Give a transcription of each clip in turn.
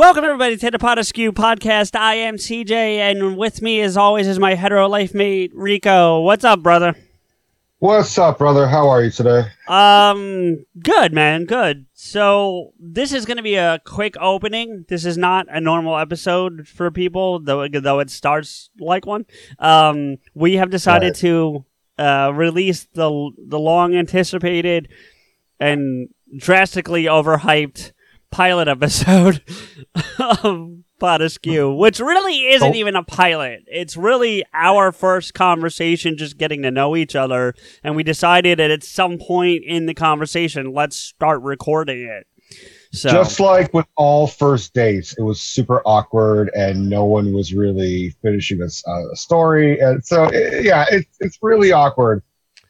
Welcome everybody to the Pod Askew podcast. I am CJ, and with me, as always, is my hetero life mate Rico. What's up, brother? What's up, brother? How are you today? Um, good, man, good. So this is going to be a quick opening. This is not a normal episode for people, though. Though it starts like one. Um, we have decided Right. to uh, release the the long anticipated and drastically overhyped pilot episode of Pod Askew, which really isn't Oh. even a pilot. It's really our first conversation, just getting to know each other. And we decided that at some point in the conversation, let's start recording it. So, Just like with all first dates, it was super awkward and no one was really finishing a story. And so, eh, yeah, it's it's really awkward.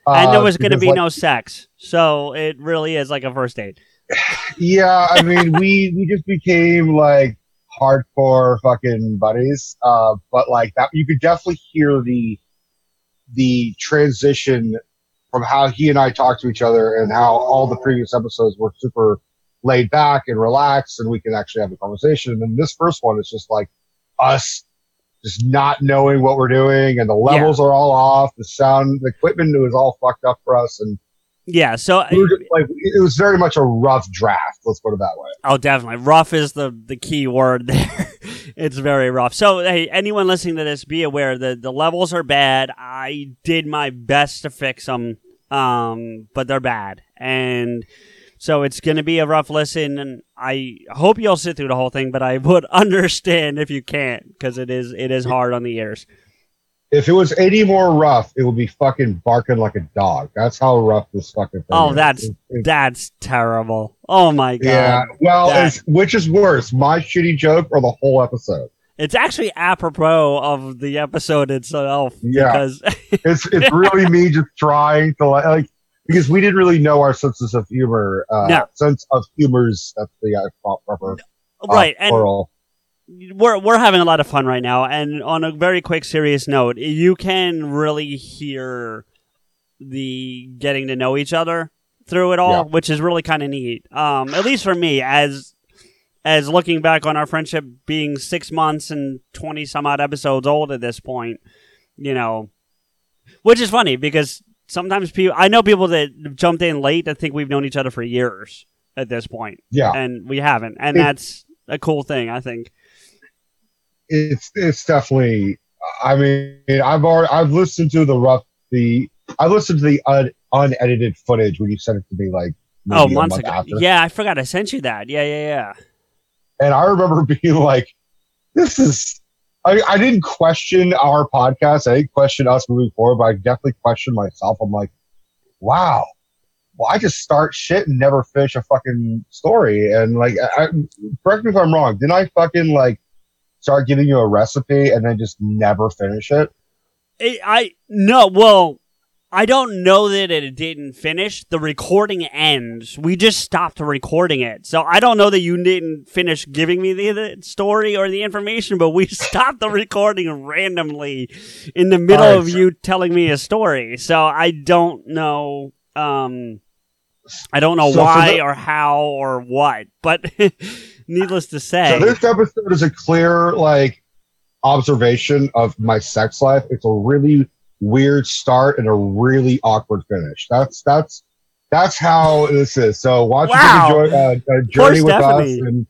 and there Uh, was going to be like, no sex. So it really is like a first date. Yeah, I mean, we we just became like hardcore fucking buddies. Uh, but like that, you could definitely hear the the transition from how he and I talked to each other and how all the previous episodes were super laid back and relaxed, and we can actually have a conversation. And then this first one is just like us just not knowing what we're doing, and the levels are all off. The sound, the equipment was all fucked up for us, and Yeah. So we just like it was very much a rough draft. Let's put it that way. Oh, definitely. Rough is the the key word there. it's very rough. So, hey, anyone listening to this, be aware that the levels are bad. I did my best to fix them, um, but they're bad, and so it's going to be a rough listen. And I hope you'll sit through the whole thing, but I would understand if you can't because it is it is hard on the ears. If it was any more rough, it would be fucking barking like a dog. That's how rough this fucking thing Oh, is. that's It- it- that's terrible. Oh my god. yeah. Well, which is worse, my shitty joke or the whole episode? It's actually apropos of the episode itself Yeah. because It's it's really me just trying to like, like because we didn't really know our senses of humor. Uh, No. Sense of humors. That's the uh, proper uh, right and plural. We're we're having a lot of fun right now. And on a very quick serious note you can really hear the getting to know each other through it all Yeah. which is really kind of neat. Um at least for me as as looking back on our friendship being 6 months and 20 some odd episodes old at this point you know which is funny because sometimes people I know people that jumped in late that think we've known each other for years at this point. Yeah. and we haven't. And that's a cool thing I think it's it's definitely. I mean, I've already I've listened to the rough the I've listened to the un, unedited footage when you sent it to me like Oh, months month ago. after. Yeah, I forgot I sent you that. Yeah, yeah, yeah. and I remember being like, "This is." I, I didn't question our podcast. I didn't question us moving forward, but I definitely questioned myself. I'm like, "Wow, well, I just start shit and never finish a fucking story." And like, I, I, correct me if I'm wrong. Didn't I fucking like start giving you a recipe and then just never finish it? I no, well, I don't know that it didn't finish. The recording ends. We just stopped recording it, so I don't know that you didn't finish giving me the, the story or the information. But we stopped the recording randomly in the middle of you telling me a story. So I don't know. Um, I don't know So why the- or how or what, but needless to say, So this episode is a clear like observation of my sex life. It's a really weird start and a really awkward finish. That's that's that's how this is. So watch Wow. enjoy uh, a Poor journey with us and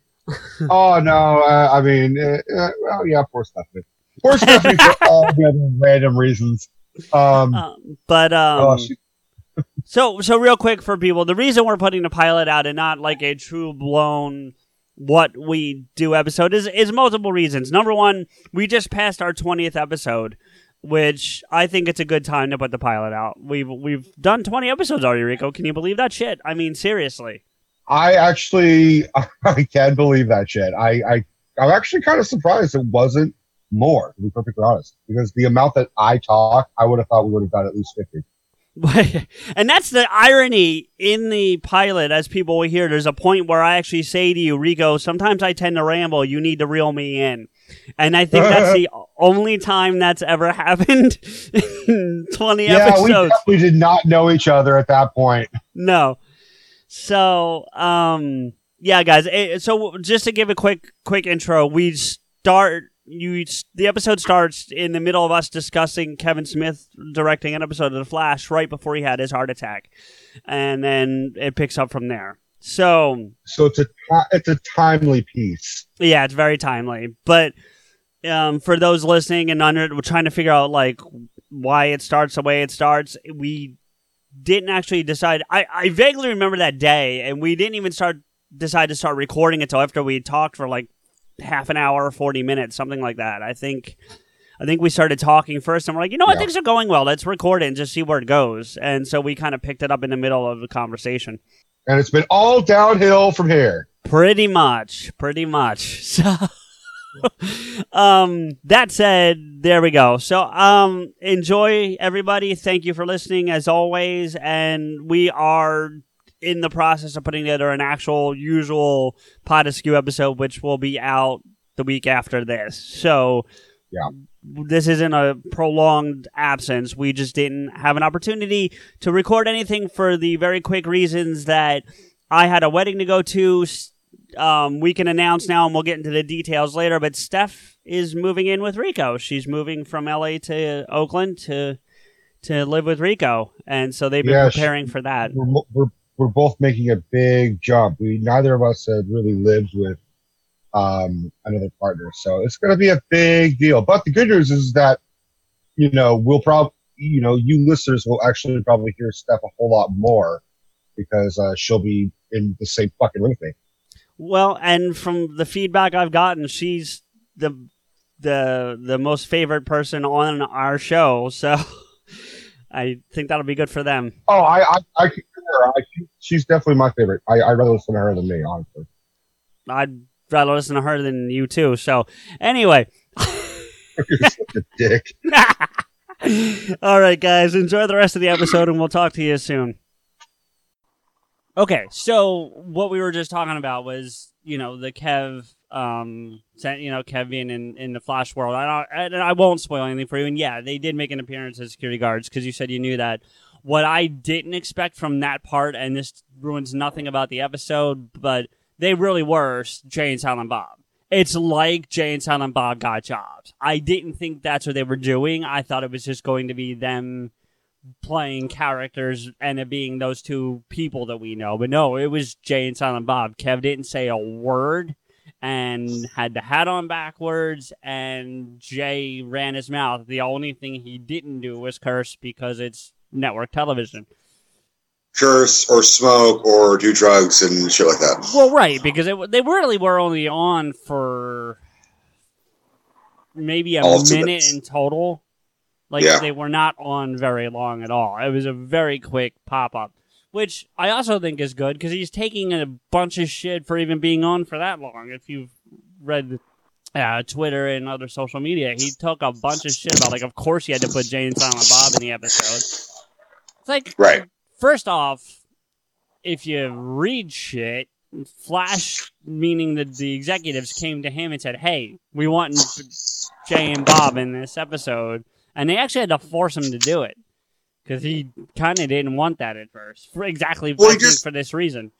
oh no, uh, I mean, uh, uh, well, yeah, poor Stephanie. Poor Stephanie for all the other random reasons. Um, Um, but oh, um, she, so so real quick for people, the reason we're putting the pilot out and not like a true blown what we do episode is is multiple reasons. Number one, we just passed our twentieth episode, which I think it's a good time to put the pilot out. We've we've done twenty episodes already, Rico. Can you believe that shit? I mean, seriously. I actually, I can't believe that shit. I, I, I'm actually kind of surprised it wasn't more, to be perfectly honest, because the amount that I talk, I would have thought we would have done at least 50. and that's the irony in the pilot, as people will hear. There's a point where I actually say to you, Rico, sometimes I tend to ramble. You need to reel me in. And I think that's the only time that's ever happened in 20 Yeah, we episodes. definitely did not know each other at that point. No. So, um, yeah, guys. eh, So, just to give a quick, quick intro, we start. You, the episode starts in the middle of us discussing Kevin Smith directing an episode of The Flash right before he had his heart attack, and then it picks up from there. So, So it's a, it's a timely piece. yeah, it's very timely. But um, for those listening and under, we're trying to figure out like why it starts the way it starts. We didn't actually decide. I, I vaguely remember that day, and we didn't even start decide to start recording until after we talked for like half an hour, forty minutes, something like that. I think. I think we started talking first, and we're like, you know what, Yeah. things are going well. Let's record it and just see where it goes. And so we kind of picked it up in the middle of the conversation. And it's been all downhill from here. Pretty much, pretty much. So, um, that said, there we go. So, um, enjoy everybody. Thank you for listening as always. And we are in the process of putting together an actual usual Pod Askew episode, which will be out the week after this. So, Yeah. This isn't a prolonged absence. We just didn't have an opportunity to record anything for the very quick reasons that I had a wedding to go to. Um, we can announce now, and we'll get into the details later. But Steph is moving in with Rico. She's moving from LA to Oakland to to live with Rico, and so they've been Yeah, she- preparing for that. We're, we're, we're both making a big jump. We neither of us had really lived with um, another partner, so it's going to be a big deal. But the good news is that you know we'll probably you know you listeners will actually probably hear Steph a whole lot more because uh, she'll be in the same fucking room with me. Well, and from the feedback I've gotten, she's the the the most favorite person on our show. So I think that'll be good for them. Oh, I I, I concur. I, she's definitely my favorite. I I rather listen to her than me, honestly. I'd rather listen to her than you too. So anyway. You're such a dick. All right, guys, enjoy the rest of the episode, and we'll talk to you soon. Okay, so what we were just talking about was, you know, the Kev, um, sent- you know, Kev being in, in the Flash world. I don't, and I won't spoil anything for you. And yeah, they did make an appearance as security guards because you said you knew that. What I didn't expect from that part, and this ruins nothing about the episode, but they really were Jay and Silent Bob. It's like Jay and Silent Bob got jobs. I didn't think that's what they were doing. I thought it was just going to be them playing characters and it being those two people that we know. But no, it was Jay and Silent Bob. Kev didn't say a word and had the hat on backwards, and Jay ran his mouth. The only thing he didn't do was curse because it's network television. curse or smoke or do drugs and shit like that. Well, right, because it, they really were only on for maybe a All minute in total. Like Yeah. they were not on very long at all. It was a very quick pop up, which I also think is good because he's taking a bunch of shit for even being on for that long. If you've read uh, Twitter and other social media, he took a bunch of shit about like, of course, he had to put Jay and Silent Bob in the episode. Like, Right. first off, if you read shit, Flash, meaning that the executives came to him and said, "Hey, we want Jay and Bob in this episode," and they actually had to force him to do it because he kind of didn't want that at first, for exactly Well, I he think just- for this reason.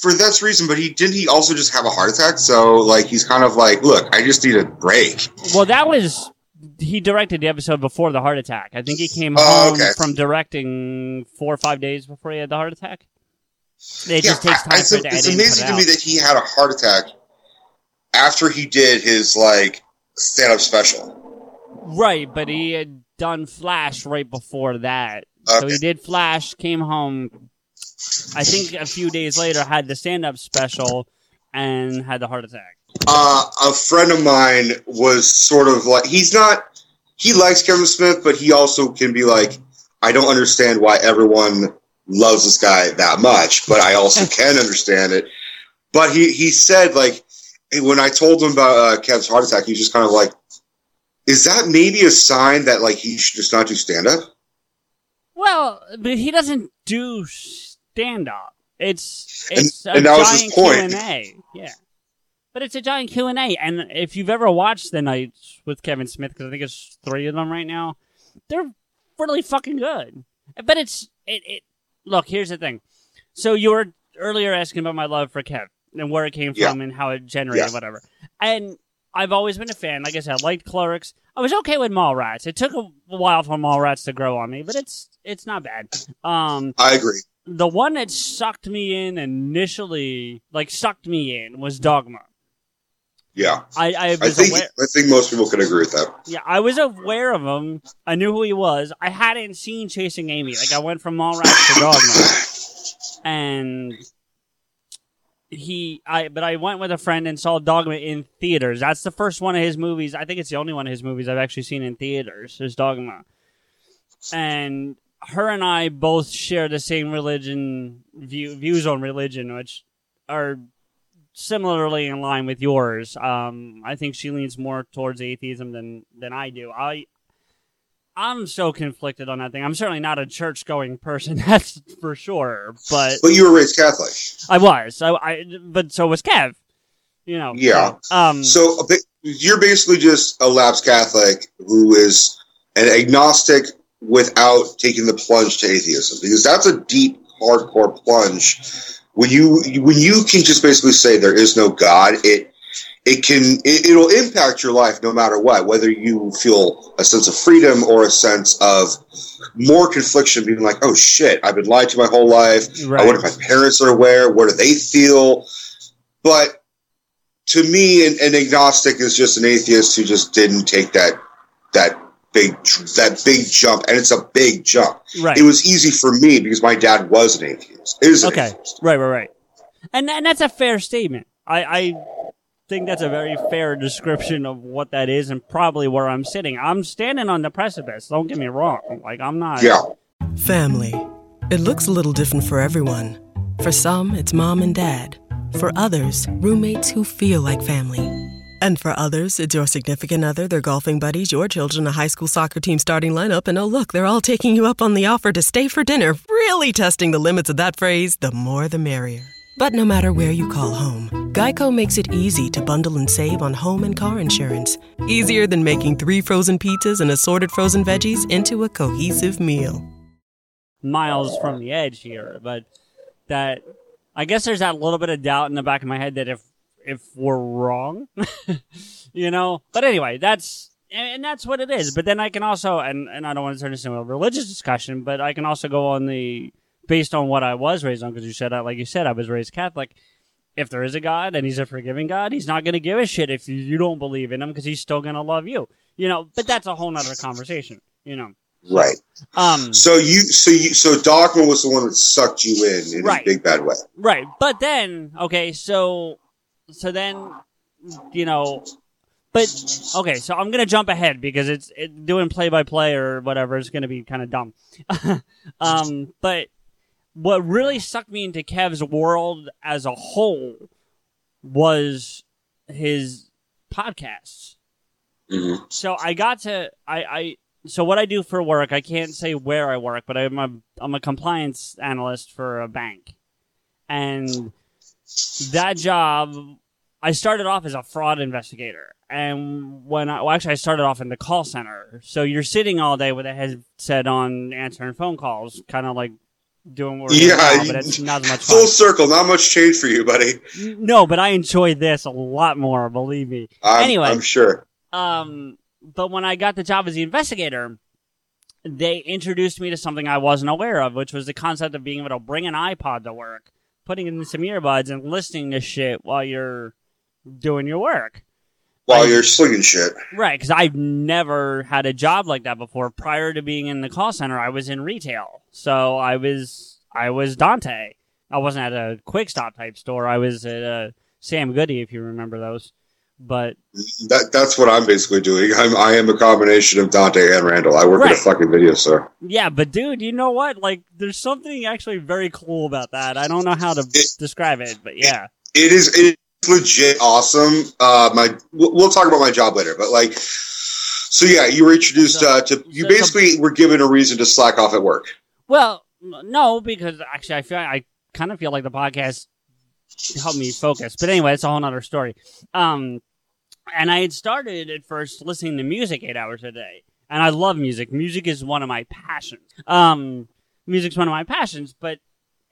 For that reason, but he didn't he also just have a heart attack? So like he's kind of like, look, I just need a break. Well, that was he directed the episode before the heart attack. I think he came Oh, home okay. from directing four or five days before he had the heart attack. It yeah, just takes time I- for it to it's amazing to me that he had a heart attack after he did his like stand up special. Right, but he had done Flash right before that. So he did Flash, came home. I think a few days later had the stand-up special and had the heart attack. Uh, a friend of mine was sort of like he's not he likes Kevin Smith, but he also can be like, I don't understand why everyone loves this guy that much, but I also can understand it. But he he said like when I told him about uh, Kevin's heart attack, he's just kind of like, is that maybe a sign that like he should just not do stand up? Well, but he doesn't do stand-up. It's And- it's a and that was his point. Q and A. Yeah, but it's a giant Q and A. And if you've ever watched the nights with Kevin Smith, because I think it's three of them right now, they're really fucking good. But it's it, it. Look, here's the thing. So you were earlier asking about my love for Kev and where it came Yeah. from and how it generated Yeah. whatever. And I've always been a fan. Like I said, I liked Clerks. I was okay with Mallrats. It took a while for Mallrats to grow on me, but it's it's not bad. Um, I agree. the one that sucked me in initially, like sucked me in, was Dogma. Yeah, I I I think aware. I think most people can agree with that. Yeah, I was aware of him. I knew who he was. I hadn't seen Chasing Amy. Like I went from Mallrats to Dogma, and he I but I went with a friend and saw Dogma in theaters. That's the first one of his movies. I think it's the only one of his movies I've actually seen in theaters. Is Dogma, and her and I both share the same religion view, views on religion, which are similarly in line with yours. Um, I think she leans more towards atheism than than I do. I I'm so conflicted on that thing. I'm certainly not a church going person, that's for sure. But But you were raised Catholic, I was. I, I but so was Kev. You know. Yeah. so, um. so you're basically just a lapsed Catholic who is an agnostic without taking the plunge to atheism, because that's a deep, hardcore plunge. When you when you can just basically say there is no God, it it can it, it'll impact your life no matter what, whether you feel a sense of freedom or a sense of more confliction, being like, oh shit, I've been lied to my whole life. I wonder if my parents are aware. What do they feel? But to me, an, an agnostic is just an atheist who just didn't take that that big that big jump, and it's a big jump. right. It was easy for me because my dad was an atheist. Is Okay. atheist. Right, right, right. And and that's a fair statement. I, I think that's a very fair description of what that is and probably where I'm sitting. I'm standing on the precipice. Don't get me wrong. Like I'm not. Yeah, Family. It looks a little different for everyone. For some, it's mom and dad. For others, roommates who feel like family. And for others, it's your significant other, their golfing buddies, your children, a high school soccer team starting lineup, and oh, look, they're all taking you up on the offer to stay for dinner, really testing the limits of that phrase the more the merrier. But no matter where you call home, Geico makes it easy to bundle and save on home and car insurance. Easier than making three frozen pizzas and assorted frozen veggies into a cohesive meal. miles from the edge here, but that I guess there's that little bit of doubt in the back of my head that if if we're wrong, you know. But anyway, that's and that's what it is. But then I can also and and I don't want to turn this into a religious discussion, but I can also go on the based on what I was raised on because you said that like you said I was raised Catholic. If there is a God and He's a forgiving God, He's not going to give a shit if you, you don't believe in Him because He's still going to love you. You know, but that's a whole nother conversation. You know. right. Um. So you, so you, so Dogma was the one that sucked you in in Right. a big bad way. Right. But then, okay, so so then you know but okay, so I'm going to jump ahead because it's it, doing play by play or whatever is going to be kind of dumb. um but what really sucked me into Kev's world as a whole was his podcasts. hmm So I got to I, I so what I do for work, I can't say where I work, but I'm a I'm a compliance analyst for a bank. And that job I started off as a fraud investigator. And when I well actually I started off in the call center. So you're sitting all day with a headset on answering phone calls, kind of like doing what we're doing Yeah, now, but it's not as much Full fun. circle, not much change for you, buddy. No, but I enjoy this a lot more, believe me. I'm, Anyway. I'm sure. Um, but when I got the job as the investigator, they introduced me to something I wasn't aware of, which was the concept of being able to bring an iPod to work, putting in some earbuds, and listening to shit while you're doing your work. While you're slinging shit. Right, because I've never had a job like that before. Prior to being in the call center, I was in retail, so I was I was Dante. I wasn't at a quick stop type store. I was at a Sam Goody, if you remember those. But That that's what I'm basically doing. I'm I am a combination of Dante and Randall. I work at a fucking video store. yeah, but dude, you know what? Like, there's something actually very cool about that. I don't know how to It- describe it, but yeah, It is it's legit awesome. Uh, my we'll, talk about my job later, but like, so yeah, you were introduced uh, to you basically were given a reason to slack off at work. Well, no, because actually, I feel I kind of feel like the podcast helped me focus. But anyway, it's a whole other story. Um, and I had started at first listening to music eight hours a day, and I love music. Music is one of my passions. Um, music's one of my passions, but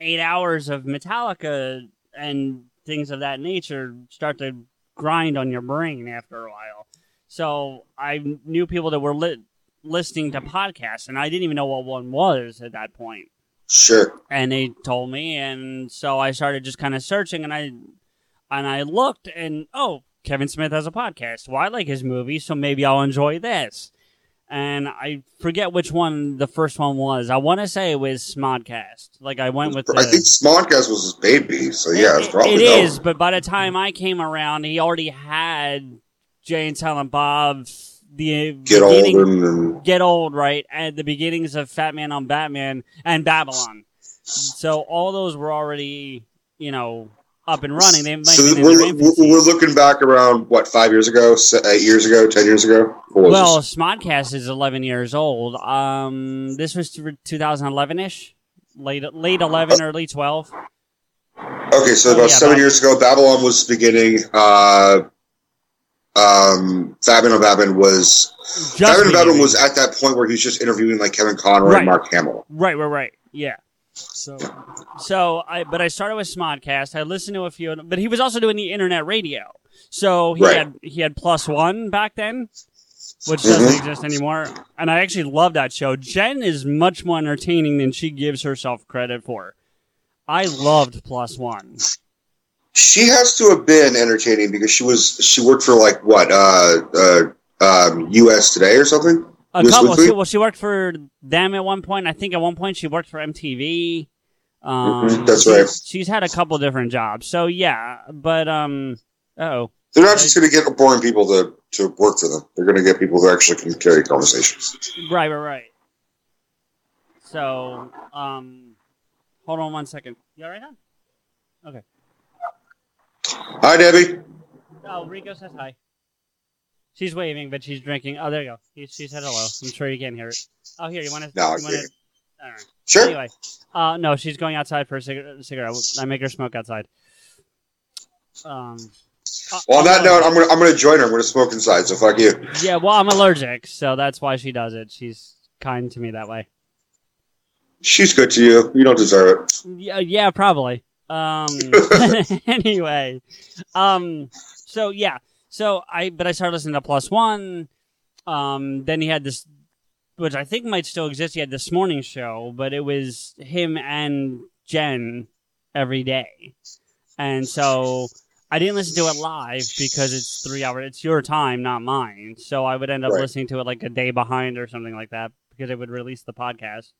eight hours of Metallica and things of that nature start to grind on your brain after a while. So I knew people that were lit listening to podcasts, and I didn't even know what one was at that point. Sure. And they told me, and so I started just kind of searching, and I and I looked, and oh, Kevin Smith has a podcast. Well, I like his movies, so maybe I'll enjoy this. And I forget which one the first one was. I want to say it was Smodcast. Like I went with the. I think Smodcast was his baby, so yeah, it's It- probably it one. but by the time I came around, he already had Jay and Silent Bob, the Get old and, get old, right? And the beginnings of Fat Man on Batman and Babble-On. So all those were already, you know, up and running. They might so have been in we're, we're, looking back around what five years ago, eight years ago, ten years ago. Well, this? Smodcast is 11 years old. Um, this was 2011 ish, late late 11, early 12. okay, so oh, about yeah, seven years ago, Babble-On was beginning. Uh, um, on Batman was Just Batman on was at that point where he was just interviewing like Kevin Conroy Right. and Mark Hamill. Right, right, right. Yeah. So, so I but I started with Smodcast. I listened to a few, of them, but he was also doing the internet radio. So he Right. had he had Plus One back then, which doesn't Mhm. exist anymore. And I actually love that show. Jen is much more entertaining than she gives herself credit for. I loved Plus One. She has to have been entertaining because she was she worked for like what uh, uh, um, U.S. Today or something. A Miss couple. She, well, she worked for them at one point. I think at one point she worked for MTV. Um, Mhm, that's she's- right. She's had a couple different jobs. So yeah, but um, oh. They're not just going to get boring people to, to work for them. They're going to get people who actually can carry conversations. Right, right, right. So, um, hold on one second. You all right, huh? Okay. Hi, Debbie. Oh, Rico says hi. She's waving, but she's drinking. Oh, there you go. She, she said hello. I'm sure you can't hear it. Oh, here, you want to? No, you wanna, can't. All right. Sure. Anyway, uh, no, she's going outside for a cigarette. cigarette. I make her smoke outside. Um. uh, Well, on that uh, note, I'm going to I'm to join her. I'm going to smoke inside. So fuck you. yeah, well, I'm allergic, so that's why she does it. She's kind to me that way. She's good to you. You don't deserve it. Yeah, yeah, probably. Um. anyway, um. So yeah. So I, but I started listening to Plus One. Um. Then he had this, which I think might still exist. He had this morning show, but it was him and Jen every day, and so I didn't listen to it live because it's three hours. It's your time, not mine. So I would end up Right. listening to it like a day behind or something like that because it would release the podcast.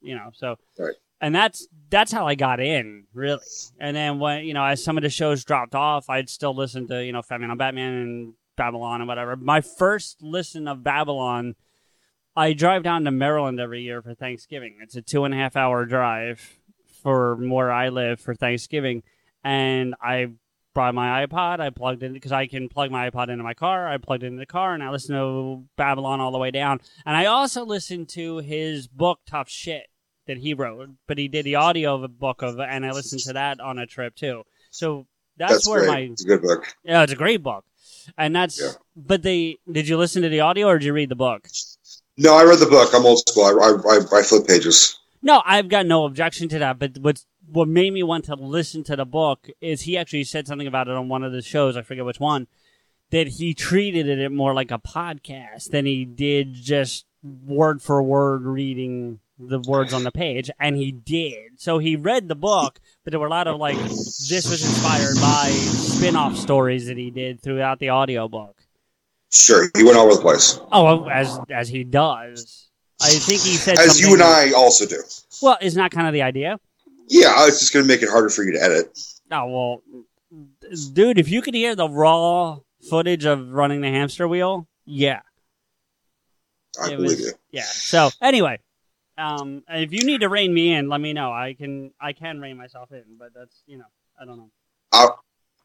You know, so Right. And that's that's how I got in really. And then when you know, as some of the shows dropped off, I'd still listen to you know, Man on Batman and Babble-On and whatever. My first listen of Babble-On, I drive down to Maryland every year for Thanksgiving. It's a two and a half hour drive for where I live for Thanksgiving, and I brought my iPod. I plugged in because I can plug my iPod into my car. I plugged it in the car and I listened to Babble-On all the way down. And I also listened to his book Tough Shit that he wrote, but he did the audio of a book of, and I listened to that on a trip too. So that's, That's, where great. my It's a good book. yeah, it's a great book, and that's. Yeah. But they did you listen to the audio or did you read the book? No, I read the book. I'm old school. I, I, I, I flip pages. No, I've got no objection to that. But what what made me want to listen to the book is he actually said something about it on one of the shows. I forget which one. That he treated it more like a podcast than he did just word for word reading the words on the page, and he did. So he read the book, but there were a lot of like this was inspired by spin-off stories that he did throughout the audiobook. Sure, he went all over the place, Oh, as as he does. I think he said as you and I also do. Well, isn't that kind of the idea? Yeah, it's just going to make it harder for you to edit. Oh well, dude, if you could hear the raw footage of running the hamster wheel, yeah, I It believe was- you. yeah. So anyway, um, if you need to rein me in, let me know. I can I can rein myself in, but that's you know I don't know. I,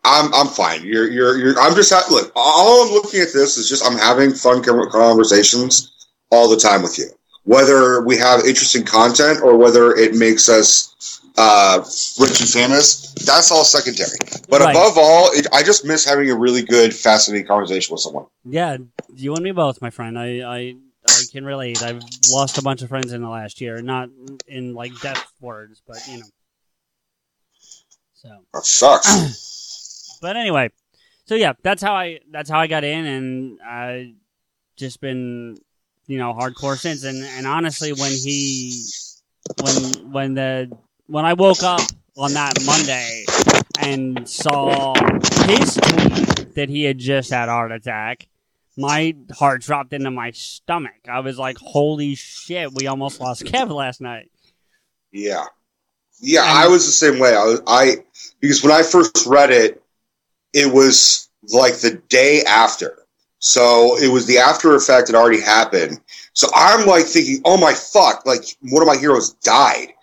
I'm I'm fine. You're you're you're. I'm just ha- look. All I'm looking at this is just I'm having fun conversations all the time with you. Whether we have interesting content or whether it makes us uh, rich and famous, that's all secondary. But Right. above all, it, I just miss having a really good, fascinating conversation with someone. Yeah, you and me both, my friend. I I I can relate. I've lost a bunch of friends in the last year, not in like death words, but you know. So. That sucks. but anyway, so yeah, that's how I that's how I got in, and I just been you know hardcore since. And and honestly, when he when when the when I woke up on that Monday and saw his tweet that he had just had heart attack. My heart dropped into my stomach. I was like, "Holy shit! We almost lost Kev last night." Yeah, yeah. And- I was the same way. I was I because when I first read it, it was like the day after. So it was the after effect had already happened. So I'm like thinking, oh my fuck, like one of my heroes died.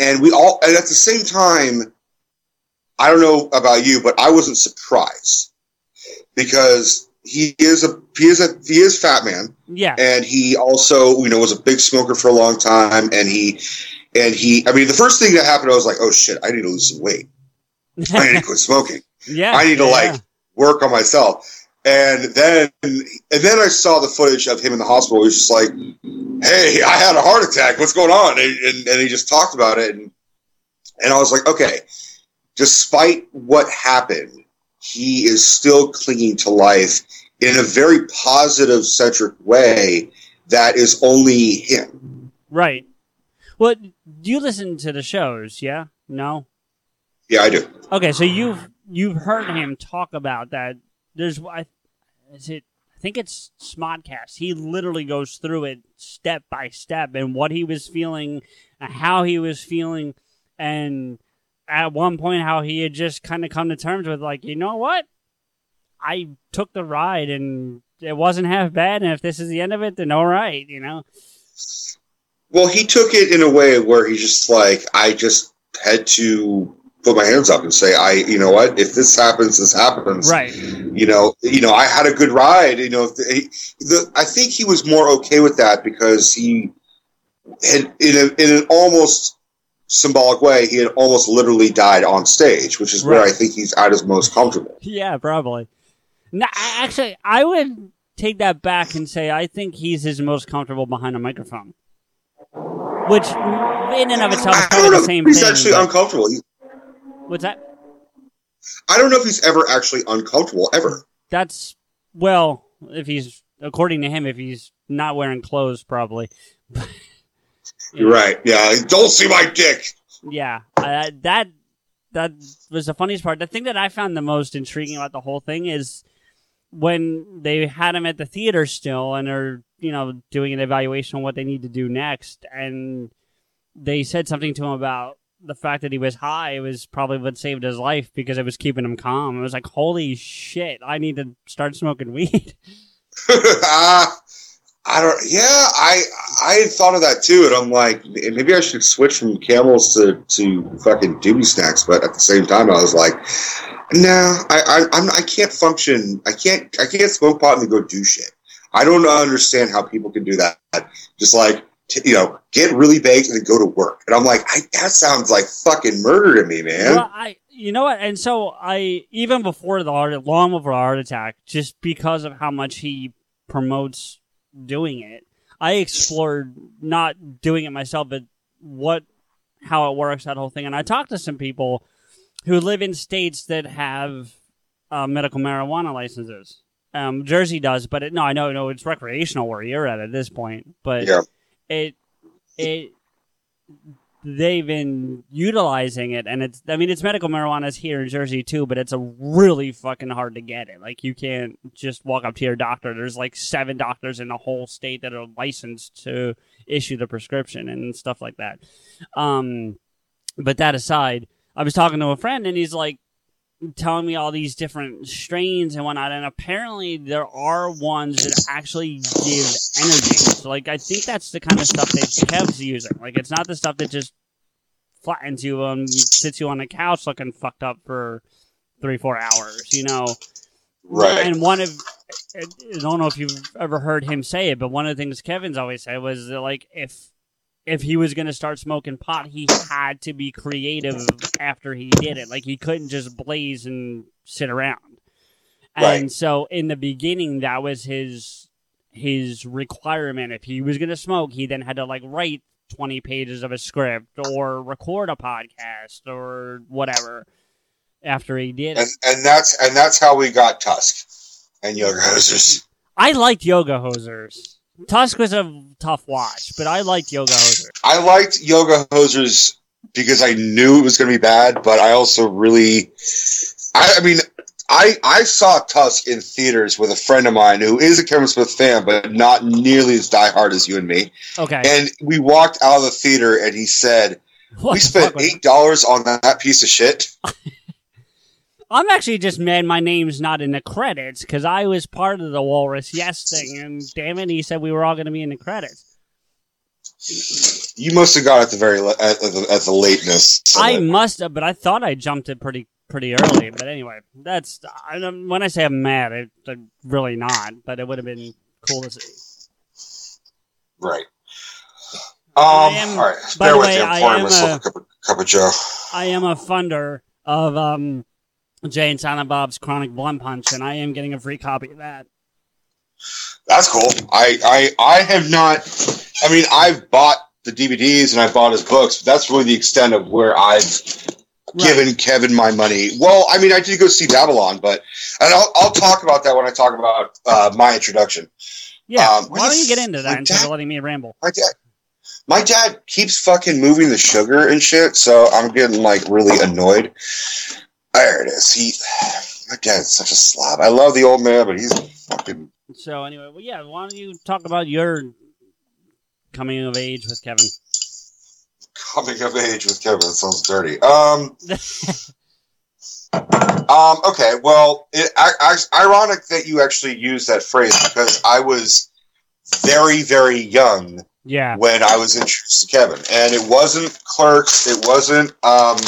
And we all, and at the same time, I don't know about you, but I wasn't surprised because he is a, he is a, he is fat man. Yeah, and he also you know was a big smoker for a long time. And he and he i mean the first thing that happened i was like oh shit i need to lose some weight. I need to quit smoking. Yeah. i need to yeah. like work on myself. And then and then i saw the footage of him in the hospital. He was just like hey i had a heart attack. What's going on? And, and, and he just talked about it. And and i was like okay despite what happened he is still clinging to life in a very positive centric way that is only him. Right. Well, do you listen to the shows? Yeah. No. Yeah, I do. Okay, so you've you've heard him talk about that. There's I is it I think it's Smodcast. He literally goes through it step by step and what he was feeling, how he was feeling, and at one point how he had just kind of come to terms with like, you know what, I took the ride and it wasn't half bad, and if this is the end of it, then all right, you know. Well, he took it in a way where he's just like, I just had to put my hands up and say, I, you know what, if this happens, this happens. Right. You know, you know, I had a good ride. You know, the, the, I think he was more okay with that because he had, in, a, in an almost symbolic way, he had almost literally died on stage, which is where I think he's at his most comfortable. Yeah, probably. No, actually, I would take that back and say I think he's his most comfortable behind a microphone. Which, in and of itself, is probably the same he's thing. actually but- uncomfortable. He- what's that? I don't know if he's ever actually uncomfortable ever. That's well, if he's according to him, if he's not wearing clothes, probably. You're right. Yeah. Don't see my dick. Yeah, uh, that that was the funniest part. The thing that I found the most intriguing about the whole thing is when they had him at the theater still, and are you know doing an evaluation on what they need to do next, and they said something to him about the fact that he was high was probably what saved his life because it was keeping him calm. It was like, holy shit, I need to start smoking weed. I don't. Yeah, I I thought of that too, and I'm like, maybe I should switch from camels to to fucking doobie snacks. But at the same time, I was like, no, I I I'm, I can't function. I can't I can't smoke pot and go do shit. I don't understand how people can do that. Just like t- you know, get really baked and then go to work. And I'm like, I, that sounds like fucking murder to me, man. Well, I, you know what? And so I, even before the heart, long before the heart attack, just because of how much he promotes doing it, I explored not doing it myself, but what, how it works, that whole thing. And I talked to some people who live in states that have uh, medical marijuana licenses. Um, Jersey does, but it, no, I know, no, it's recreational where you're at at this point. But Yeah. it, it, they've been utilizing it, and it's I mean it's medical marijuana is here in Jersey too, but it's a really fucking hard to get it. Like you can't just walk up to your doctor. There's like seven doctors in the whole state that are licensed to issue the prescription and stuff like that. Um, but that aside, I was talking to a friend and he's like telling me all these different strains and whatnot, and apparently there are ones that actually give energy. So like I think that's the kind of stuff that Kev's using. Like it's not the stuff that just flattens you and sits you on the couch looking fucked up for three, four hours, you know. Right. And one of I don't know if you've ever heard him say it, but one of the things Kevin's always said was that, like if if he was going to start smoking pot, he had to be creative after he did it. Like he couldn't just blaze and sit around. And Right. so in the beginning, that was his his requirement. If he was going to smoke, he then had to like write twenty pages of a script or record a podcast or whatever. After he did it, and and that's and that's how we got Tusk and Yoga Hosers. I liked Yoga Hosers. Tusk was a tough watch, but I liked Yoga Hosers. I liked Yoga Hosers because I knew it was going to be bad, but I also really, I, I mean, I I saw Tusk in theaters with a friend of mine who is a Kevin Smith fan, but not nearly as diehard as you and me. Okay, And we walked out of the theater, and he said, What "We the spent eight dollars on that piece of shit." I'm actually just mad my name's not in the credits because I was part of the Walrus Yes thing, and damn it, he said we were all going to be in the credits. You must have got at the very le- at, the, at the lateness. of I it. must have, but I thought I jumped it pretty pretty early. But anyway, that's I, when I say I'm mad, I, I'm really not. But it would have been cool to see. right. Um, I am- all right, by bear with way, me. I I'm pouring am, myself uh, a cup of, cup of Joe. I am a funder of um, Jay and Silent Bob's Chronic Blunt Punch, and I am getting a free copy of that. That's cool. I, I I have not. I mean, I've bought the DVDs and I bought his books, but that's really the extent of where I've given Kevin my money. Well, I mean, I did go see Babble-On, but and I'll I'll talk about that when I talk about uh, my introduction. Yeah, Um, why don't you get into that instead of letting me ramble? My dad, my dad keeps fucking moving the sugar and shit, so I'm getting like really annoyed. There it is. He, dad's such a slob. I love the old man, but he's fucking. So anyway, well, yeah, why don't you talk about your coming of age with Kevin? Coming of age with Kevin that sounds dirty. Um, um, okay, well, it, I, I, ironic that you actually use that phrase because I was very, very young yeah, when I was introduced to Kevin, and it wasn't Clerks, it wasn't. Um,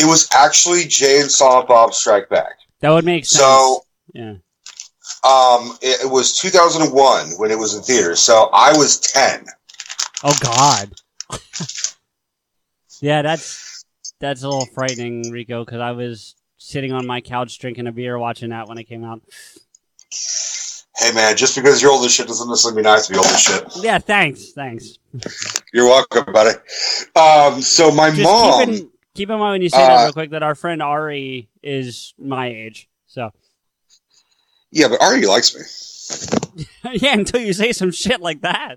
it was actually Jay and Silent Bob Strike Back. that would make sense. So, yeah, um, it, it was 2001 when it was in theaters. So I was 10. oh God, yeah, that's that's a little frightening, Rico, because I was sitting on my couch drinking a beer watching that when it came out. Hey man, just because you're old as shit doesn't necessarily mean I have to be old as shit. Yeah, thanks, thanks. You're welcome, buddy. Um, so my Just mom, keep in, keep in mind when you say that Uh, real quick that our friend Ari is my age. So yeah, but Ari likes me. yeah, until you say some shit like that.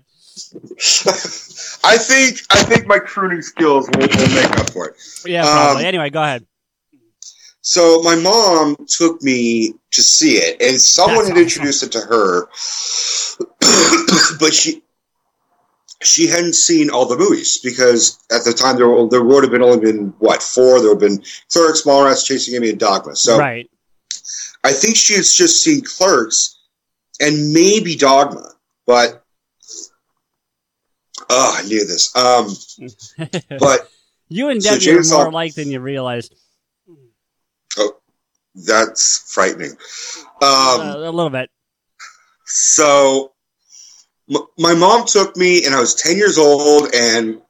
I think I think my crooning skills will, will make up for it. Yeah, probably. Um, anyway, go ahead. So my mom took me to see it, and someone That's had awesome. introduced it to her, but she she hadn't seen all the movies because at the time there were, there would have been only been what four. There would have been Clerks, Mallrats, Chasing Amy, and Dogma. So right. I think she has just seen Clerks and maybe Dogma, but oh, I knew this. Um, but you and So Debbie James are more alike than you realized. Oh, that's frightening. Um, uh, a little bit. So m- my mom took me, and I was 10 years old, and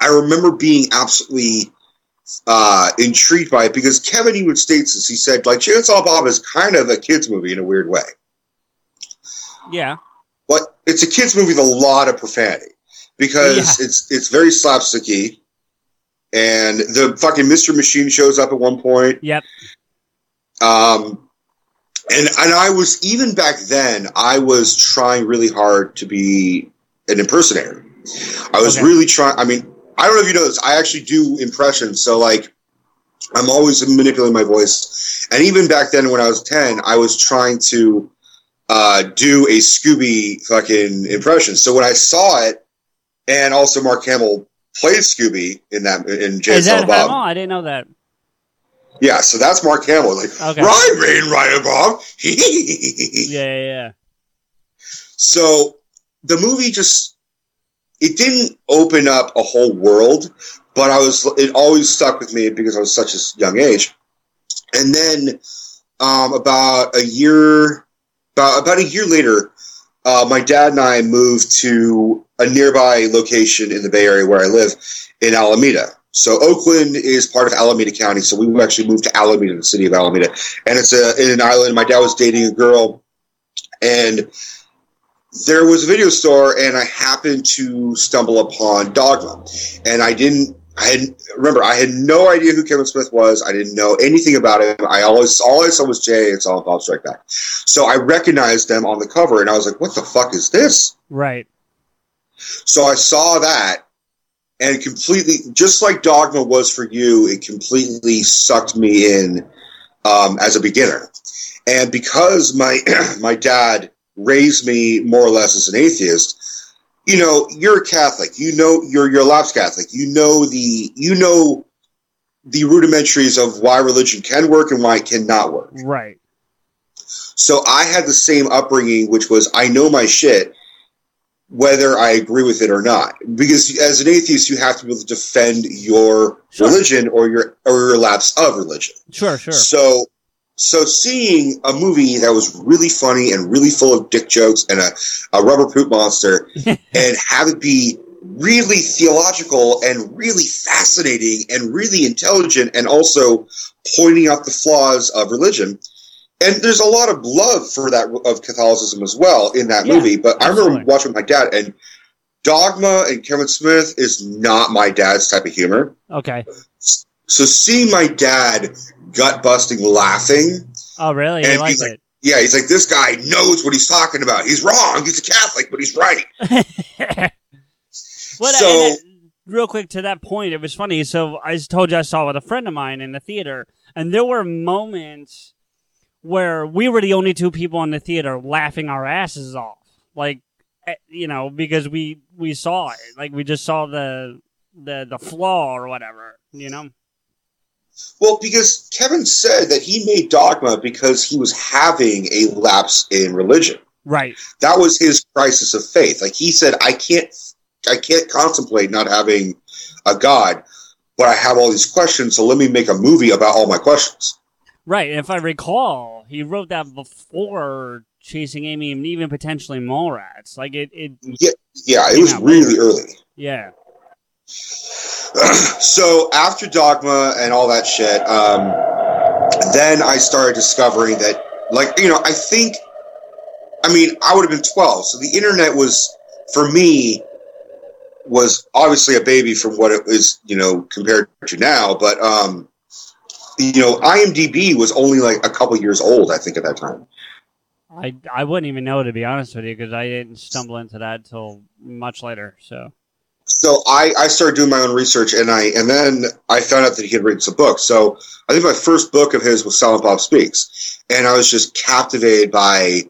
I remember being absolutely uh, intrigued by it because Kevin even states this. He said, like, Chainsaw Bob is kind of a kid's movie in a weird way. Yeah. But it's a kid's movie with a lot of profanity because Yeah. it's it's very slapsticky. And the fucking Mystery Machine shows up at one point. Yep. Um, and and I was even back then I was trying really hard to be an impersonator. I was Okay. really trying. I mean, I don't know if you know this. I actually do impressions, so like, I'm always manipulating my voice. And even back then, when I was ten, I was trying to uh, do a Scooby fucking impression. So when I saw it, and also Mark Hamill played Scooby in that in Jay Is that and Hamill? Bob. I didn't know that. Yeah, so that's Mark Hamill. Like, Okay. Ryan Rain, right, Bob. Yeah, yeah, yeah. So the movie just it didn't open up a whole world, but I was it always stuck with me because I was such a young age. And then um, about a year about about a year later, uh, my dad and I moved to a nearby location in the Bay Area where I live in Alameda. So Oakland is part of Alameda County, so we actually moved to Alameda, the city of Alameda, and it's a in an island. My dad was dating a girl, and there was a video store and I happened to stumble upon Dogma. And I didn't I had remember I had no idea who Kevin Smith was. I didn't know anything about him. I always all I saw was Jay and Silent Bob Strike Back. So I recognized them on the cover and I was like, what the fuck is this? Right. So I saw that and completely just like Dogma was for you, it completely sucked me in um, as a beginner. And because my my dad raised me more or less as an atheist, you know, you're a Catholic. You know you're you're a lapsed Catholic. You know the you know the rudimentaries of why religion can work and why it cannot work. Right. So I had the same upbringing, which was I know my shit, whether I agree with it or not. Because as an atheist, you have to be able to defend your Sure. religion or your or your lapse of religion. Sure, sure. So, so seeing a movie that was really funny and really full of dick jokes and a, a rubber poop monster, and have it be really theological and really fascinating and really intelligent, and also pointing out the flaws of religion. And there's a lot of love for that of Catholicism as well in that Yeah, movie. But I remember watching my dad, and Dogma and Kevin Smith is not my dad's type of humor. Okay. So seeing my dad gut busting laughing, Oh, really? And he's like- it? yeah, he's like, this guy knows what he's talking about. He's wrong. He's a Catholic, but he's right. Well, So- that- real quick to that point, it was funny. So I told you I saw it with a friend of mine in the theater, and there were moments where we were the only two people in the theater laughing our asses off, like eh, you know, because we we saw it, like we just saw the the the flaw or whatever, you know. Well, because Kevin said that he made Dogma because he was having a lapse in religion. Right. That was his crisis of faith. Like he said, I can't, I can't contemplate not having a God, but I have all these questions. So let me make a movie about all my questions. Right. If I recall, he wrote that before chasing Amy and even potentially Mallrats. Like it, it Yeah, it was really later. early. yeah. so after Dogma and all that shit, um, then I started discovering that, like, you know, I think, I mean, I would have been 12. So the internet was, for me, was obviously a baby from what it is, you know, compared to now. But, um, you know, IMDb was only like a couple years old, I think, at that time. I, I wouldn't even know to be honest with you because I didn't stumble into that till much later. So so I, I started doing my own research and I and then I found out that he had written some books. So I think my first book of his was Silent Bob Speaks. And I was just captivated by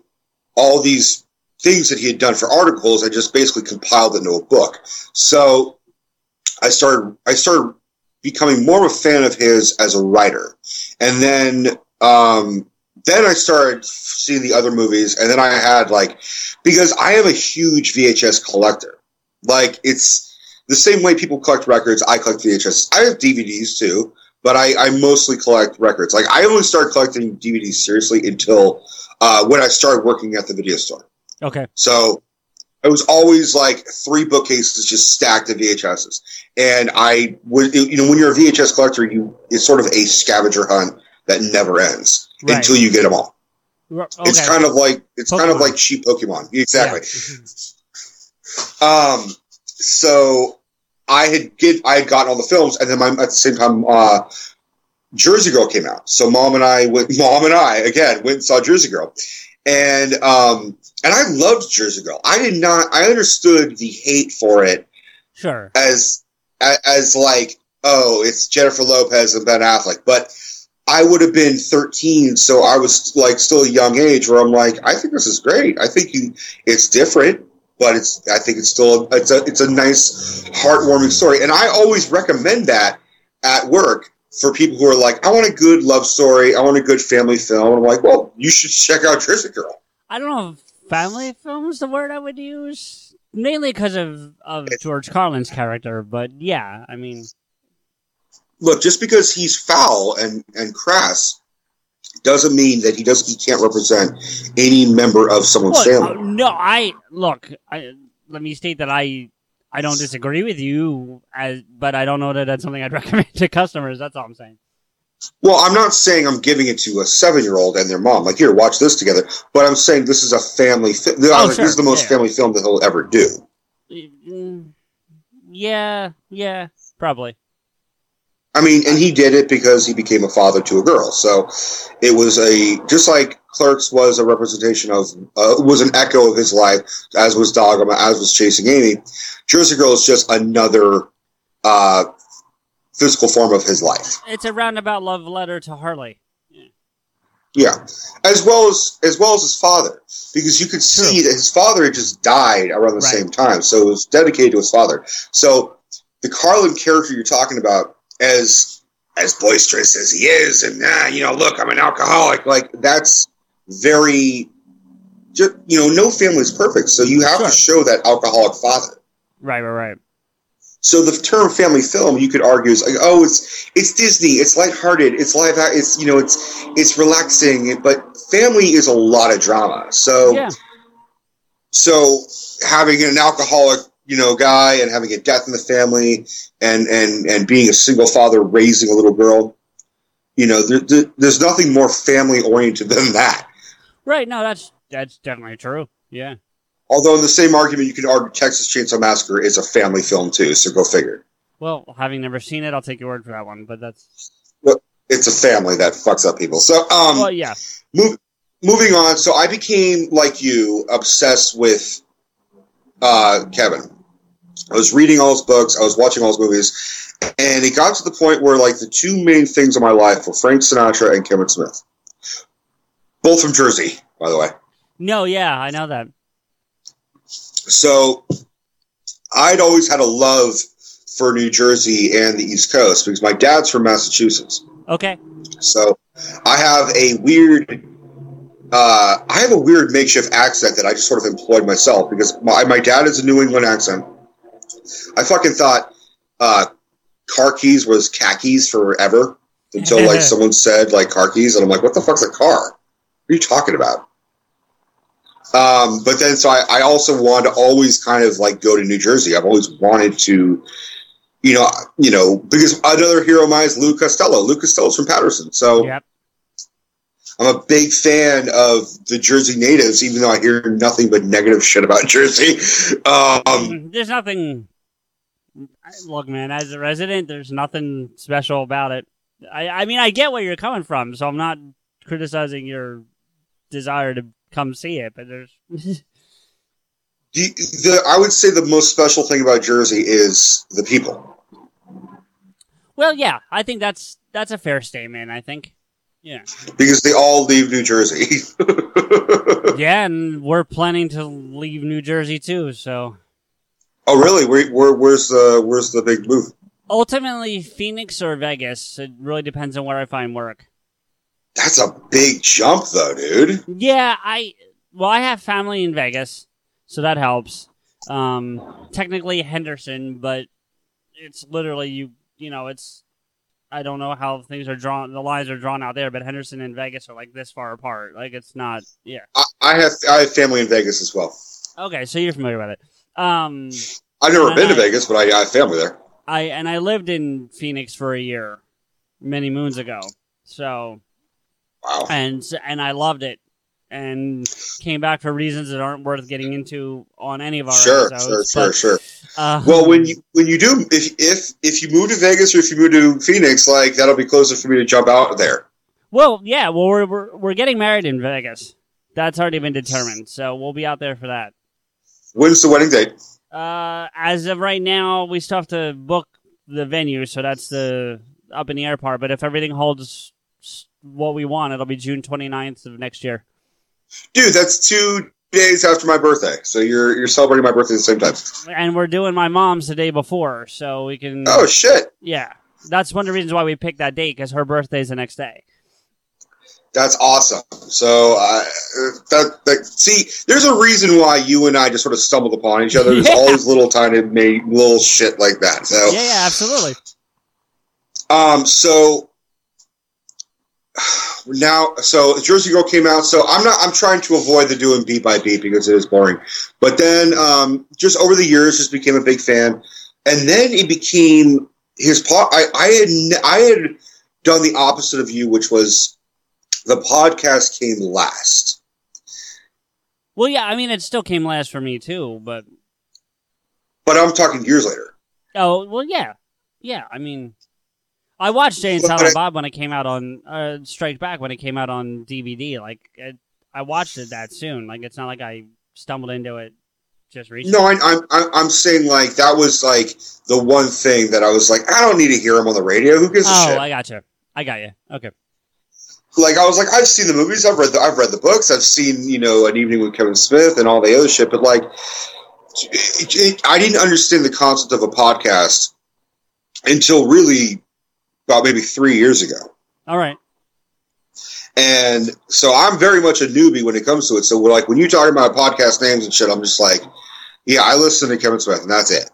all these things that he had done for articles. I just basically compiled it into a book. So I started I started becoming more of a fan of his as a writer. And then um then I started seeing the other movies and then I had like because I am a huge VHS collector. Like it's the same way people collect records. I collect VHS. I have DVDs too, but I, I mostly collect records. Like I only started collecting DVDs seriously until uh, when I started working at the video store. okay, So it was always like three bookcases just stacked of VHSs, and I would you know when you're a VHS collector, you it's sort of a scavenger hunt that never ends Right. until you get them all. R- It's kind of like it's kind of like cheap Pokemon. Exactly. Yeah. Um, so I had get I had gotten all the films, and then my, at the same time, uh, Jersey Girl came out. So mom and I went. Mom and I again went and saw Jersey Girl, and um, and I loved Jersey Girl. I did not. I understood the hate for it Sure. as as, like oh it's Jennifer Lopez and Ben Affleck, but I would have been 13, so I was like still a young age where I'm like I think this is great. I think you, it's different, but it's I think it's still it's a it's a nice heartwarming story, and I always recommend that at work for people who are like I want a good love story, I want a good family film. And I'm like, well, you should check out Jersey Girl. I don't know if family film is the word I would use, mainly because of, of George Carlin's character. But yeah, I mean, look, just because he's foul and and crass doesn't mean that he does he can't represent any member of someone's Well, uh, family. no, I look. I, let me state that I I don't disagree with you, as but I don't know that that's something I'd recommend to customers. That's all I'm saying. Well, I'm not saying I'm giving it to a seven year old and their mom. Like, here, watch this together. But I'm saying this is a family. Fi- Oh, this sure, is the most yeah. family film that he'll ever do. Yeah, yeah, probably. I mean, and he did it because he became a father to a girl. So it was a just like Clerks was a representation of uh, was an echo of his life, as was Dogma, as was Chasing Amy. Jersey Girl is just another uh, physical form of his life. It's a roundabout love letter to Harley. Yeah, as well as as well as his father, because you could see that his father had just died around the Right. same time, so it was dedicated to his father. So the Carlin character you're talking about, as as boisterous as he is, and ah, you know, look, I'm an alcoholic. Like that's very, just you know, no family is perfect, so you have Sure. to show that alcoholic father. Right, right, right. So the term family film, you could argue, is like, oh, it's it's Disney, it's lighthearted, it's live, it's you know, it's it's relaxing, but family is a lot of drama. So Yeah, so having an alcoholic, you know, guy and having a death in the family, and and and being a single father raising a little girl, you know, there, there, there's nothing more family oriented than that. right. No, that's that's definitely true. Yeah. Although in the same argument, you could argue Texas Chainsaw Massacre is a family film too. So go figure. Well, having never seen it, I'll take your word for that one. But that's It's a family that fucks up people. So um, well, yeah. Move, moving on. So I became like you, obsessed with uh, Kevin. I was reading all his books. I was watching all his movies, and it got to the point where like the two main things in my life were Frank Sinatra and Kevin Smith, both from Jersey, by the way. No, yeah, I know that. So I'd always had a love for New Jersey and the East Coast because my dad's from Massachusetts. Okay. So I have a weird, uh, I have a weird makeshift accent that I just sort of employed myself because my, my dad is a New England accent. I fucking thought uh, car keys was khakis forever until like someone said like car keys, and I'm like, what the fuck's a car? What are you talking about? Um, but then, so I, I also wanted to always kind of like go to New Jersey. I've always wanted to, you know, you know, because another hero of mine is Lou Costello. Lou Costello's from Paterson, so Yep. I'm a big fan of the Jersey natives, even though I hear nothing but negative shit about Jersey. Um, there's nothing. Look, man, as a resident, there's nothing special about it. I, I mean, I get where you're coming from, so I'm not criticizing your desire to come see it, but there's. the, the, I would say the most special thing about Jersey is the people. well, yeah, I think that's that's a fair statement. I think. Yeah. because they all leave New Jersey. Yeah, and we're planning to leave New Jersey too, so oh, really? Where, where, where's the where's the big move? ultimately Phoenix or Vegas. It really depends on where I find work. That's a big jump, though, dude. Yeah, I well, I have family in Vegas, so that helps. Um, technically Henderson, but it's literally you. You know, it's I don't know how things are drawn. The lines are drawn out there, but Henderson and Vegas are like this far apart. Like it's not. Yeah. I, I have I have family in Vegas as well. Okay, so you're familiar with it. Um, I've never been to Vegas, but I, I have family there. I and I lived in Phoenix for a year, many moons ago. So Wow. and and I loved it. and came back for reasons that aren't worth getting into on any of our Sure, sure, episodes. sure, but, sure. uh, Well, when you when you do, if if if you move to Vegas or if you move to Phoenix, like that'll be closer for me to jump out there. well, yeah, well, we're, we're we're getting married in Vegas. That's already been determined, so we'll be out there for that. When's the wedding date? Uh, as of right now, we still have to book the venue, so that's the up in the air part. But if everything holds what we want, it'll be June 29th of next year. Dude, that's two days after my birthday. So you're you're celebrating my birthday at the same time. And we're doing my mom's the day before, so we can. Oh shit. yeah. That's one of the reasons why we picked that date because her birthday's the next day. That's awesome. So uh, that, that see, there's a reason why you and I just sort of stumbled upon each other. There's Yeah. all these little tiny little shit like that. So Yeah, yeah, absolutely. um, so now, so Jersey Girl came out. So I'm not. I'm trying to avoid the doing beat by beat because it is boring. But then, um, just over the years, just became a big fan, and then it became his part. I, I had I had done the opposite of you, which was the podcast came last. Well, yeah, I mean, it still came last for me too, but But I'm talking years later. oh, well, yeah, yeah. I mean, I watched Jay and Silent Bob when it came out on uh, Strike Back when it came out on DVD. Like, it, I watched it that soon. Like, it's not like I stumbled into it just recently. No, I, I'm I'm saying like that was like the one thing that I was like, I don't need to hear him on the radio. Who gives a shit? Oh, shit? I got you. I got you. Okay. like I was like, I've seen the movies, I've read the, I've read the books, I've seen you know an evening with Kevin Smith and all the other shit, but like, it, it, I didn't understand the concept of a podcast until really about maybe three years ago, All right. and so I'm very much a newbie when it comes to it. So we're like, when you talk about podcast names and shit, I'm just like, yeah, I listen to Kevin Smith, and that's it.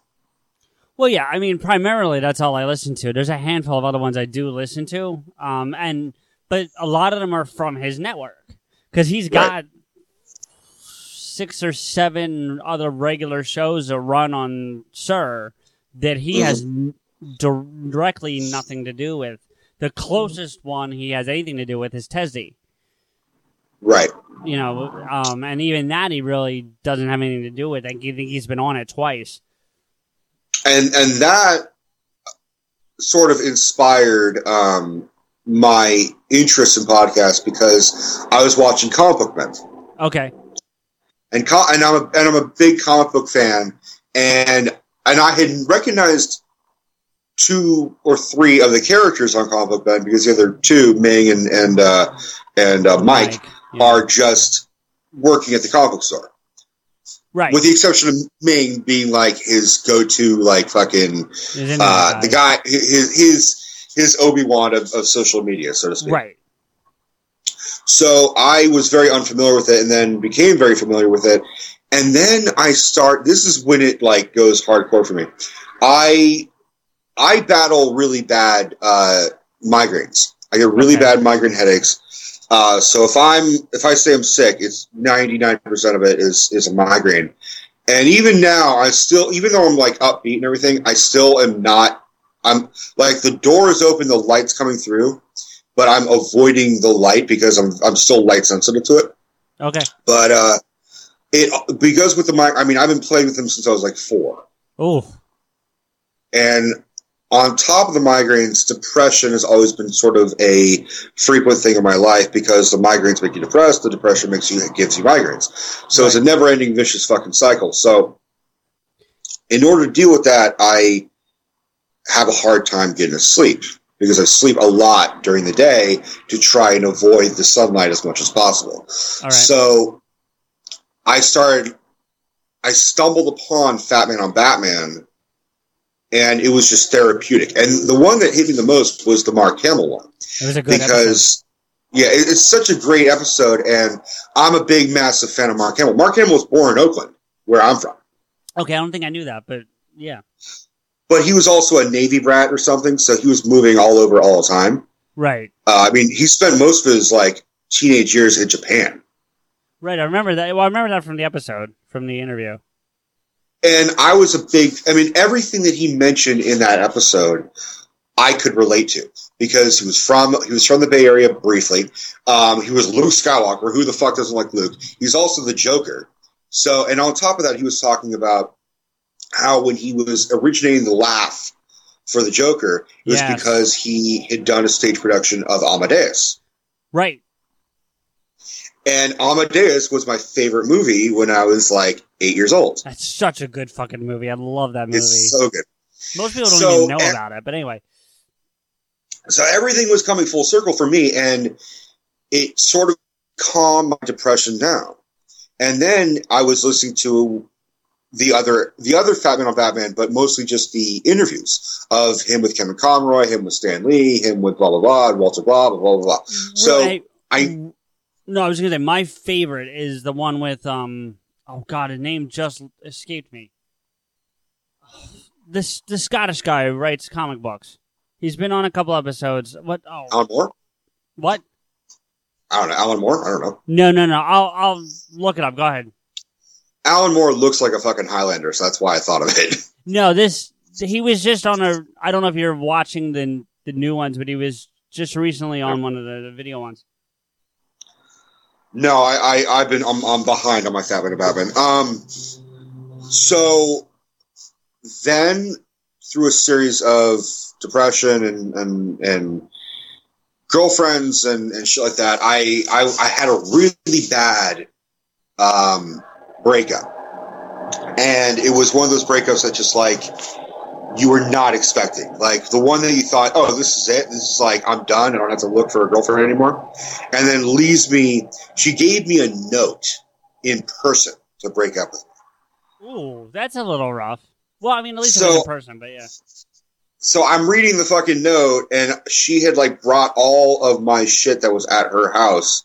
Well, yeah, I mean, primarily that's all I listen to. There's a handful of other ones I do listen to, um, and but a lot of them are from his network because he's got six or seven other regular shows that run on Sir that he has n- directly nothing to do with. The closest one he has anything to do with is Tesdy. Right. You know, um, and even that he really doesn't have anything to do with. I think he's been on it twice. and and that sort of inspired um, my interest in podcasts because I was watching comic book men, Okay. and co- and I'm a, and I'm a big comic book fan, and and I had recognized two or three of the characters on comic book men because the other two, Ming and and uh, and uh, Mike, yeah. are just working at the comic book store. right. With the exception of Ming being like his go-to, like fucking uh, the guy his his his Obi Wan of, of social media, so to speak. Right. So I was very unfamiliar with it, and then became very familiar with it, and then I start. This is when it like goes hardcore for me. I I battle really bad uh, migraines. I get really Okay. bad migraine headaches. Uh, so if I'm if I say I'm sick, it's ninety nine percent of it is is a migraine. And even now, I still, even though I'm like upbeat and everything, I still am not. I'm like the door is open, the light's coming through, but I'm avoiding the light because I'm I'm still light sensitive to it. Okay. But uh, it because with the mic, I mean, I've been playing with them since I was like four, Oh, and on top of the migraines, depression has always been sort of a frequent thing in my life because the migraines make you depressed, the depression makes you gives you migraines. So it's a never-ending vicious fucking cycle. So in order to deal with that, I have a hard time getting to sleep because I sleep a lot during the day to try and avoid the sunlight as much as possible. right. So I started, I stumbled upon Fat Man on Batman, and it was just therapeutic. And the one that hit me the most was the Mark Hamill one it was a good episode. because. Yeah, it- it's such a great episode, and I'm a big, massive fan of Mark Hamill. Mark Hamill was born in Oakland, where I'm from, Okay, I don't think I knew that, but yeah. but he was also a Navy brat or something, so he was moving all over all the time. Right. Uh, I mean, he spent most of his like teenage years in Japan. Right. I remember that. Well, I remember that from the episode, from the interview. And I was a big. I mean, everything that he mentioned in that episode, I could relate to because he was from he was from the Bay Area briefly. Um, he was Luke Skywalker. Who the fuck doesn't like Luke? He's also the Joker. So, and on top of that, he was talking about how when he was originating the laugh for the Joker, it was Yes. because he had done a stage production of Amadeus. Right. And Amadeus was my favorite movie when I was like eight years old. That's such a good fucking movie. I love that movie. It's so good. Most people don't so- even know and- about it, but anyway. So everything was coming full circle for me, and it sort of calmed my depression down. And then I was listening to the other the other Fatman on Batman, but mostly just the interviews of him with Kevin Conroy, him with Stan Lee, him with blah blah blah, Walter blah blah blah blah. blah. So Right. I mm. No, I was gonna say my favorite is the one with um. Oh God, his name just escaped me. This the Scottish guy who writes comic books. He's been on a couple episodes. What? Oh, Alan Moore. what? I don't know Alan Moore. I don't know. No, no, no. I'll I'll look it up. Go ahead. Alan Moore looks like a fucking Highlander, so that's why I thought of it. No, this he was just on a. I don't know if you're watching the the new ones, but he was just recently on one of the, the video ones. No, I, I I've been I'm, I'm behind on my Fatman and Batman. Um, so then through a series of depression and and and girlfriends and and shit like that, I I, I had a really bad um breakup, and it was one of those breakups that just like you were not expecting. Like the one that you thought, oh, this is it. This is like I'm done. I don't have to look for a girlfriend anymore. And then leaves me. She gave me a note in person to break up with. me. Ooh, that's a little rough. Well, I mean, at least it So- was in person, but yeah. So I'm reading the fucking note, and she had like brought all of my shit that was at her house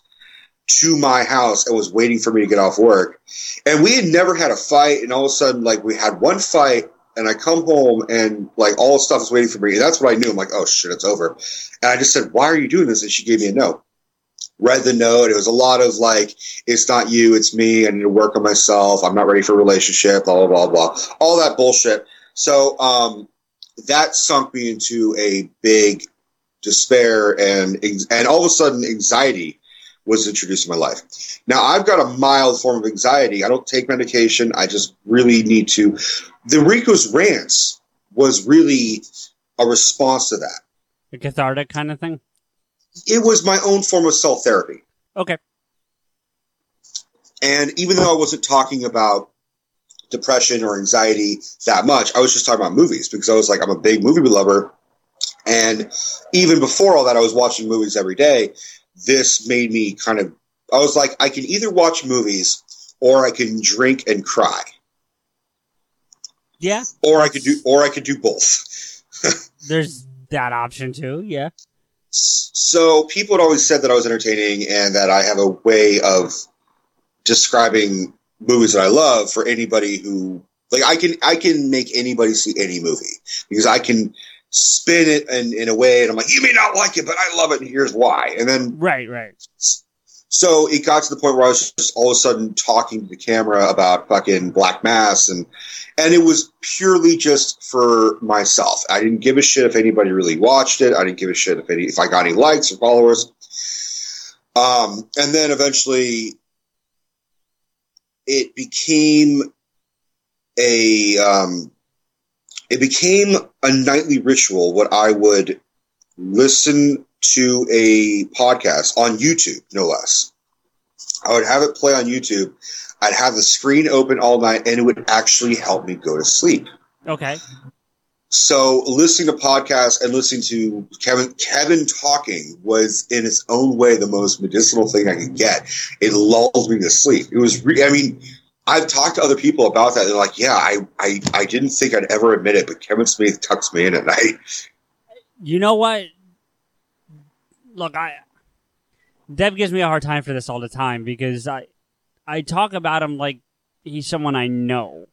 to my house and was waiting for me to get off work. And we had never had a fight, and all of a sudden, like we had one fight, and I come home and like all the stuff is waiting for me. And that's what I knew. I'm like, oh shit, it's over. And I just said, why are you doing this? And she gave me a note. Read the note. It was a lot of like, it's not you, it's me. I need to work on myself. I'm not ready for a relationship. Blah blah blah blah. All that bullshit. So um, that sunk me into a big despair and and all of a sudden anxiety was introduced in my life. Now I've got a mild form of anxiety. I don't take medication. I just really need to. The Rico's rants was really a response to that. A cathartic kind of thing. It was my own form of self therapy. Okay. And even though I wasn't talking about depression or anxiety that much, I was just talking about movies because I was like, I'm a big movie lover. And even before all that, I was watching movies every day. This made me kind of, I was like, I can either watch movies or I can drink and cry, Yeah. or I could do, or I could do both. There's that option too. Yeah. So people had always said that I was entertaining and that I have a way of describing movies that I love for anybody who like I can I can make anybody see any movie because I can spin it in, in a way and I'm like you may not like it but I love it and here's why and then Right. Right. so it got to the point where I was just all of a sudden talking to the camera about fucking Black Mass and and it was purely just for myself. I didn't give a shit if anybody really watched it. I didn't give a shit if any if I got any likes or followers. Um, and then eventually it became a um, it became a nightly ritual what I would listen to a podcast on YouTube, no less. I would have it play on YouTube. I'd have the screen open all night, and it would actually help me go to sleep. Okay. So, listening to podcasts and listening to Kevin Kevin talking was, in its own way, the most medicinal thing I could get. It lulled me to sleep. It was, re- I mean, I've talked to other people about that. They're like, "Yeah, I, I, I didn't think I'd ever admit it, but Kevin Smith tucks me in at night." You know what? Look, I Dev gives me a hard time for this all the time because I I talk about him like he's someone I know.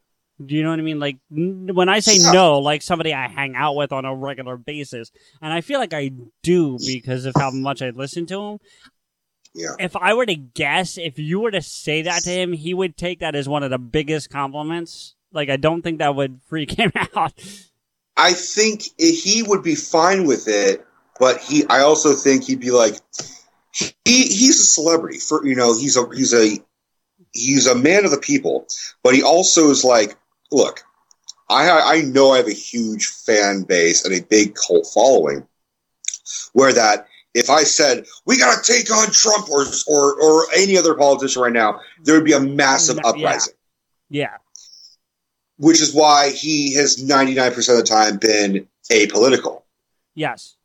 Do you know what I mean? Like n- when I say Yeah. no, like somebody I hang out with on a regular basis, and I feel like I do because of how much I listen to him. Yeah. If I were to guess, if you were to say that to him, he would take that as one of the biggest compliments. Like I don't think that would freak him out. I think he would be fine with it, but he I also think he'd be like he he's a celebrity for you know he's a he's a he's a man of the people, but he also is like look, I I know I have a huge fan base and a big cult following, where that if I said we got to take on Trump or or or any other politician right now, there would be a massive Yeah. uprising Yeah. which is why he has 99% of the time been apolitical. Yes.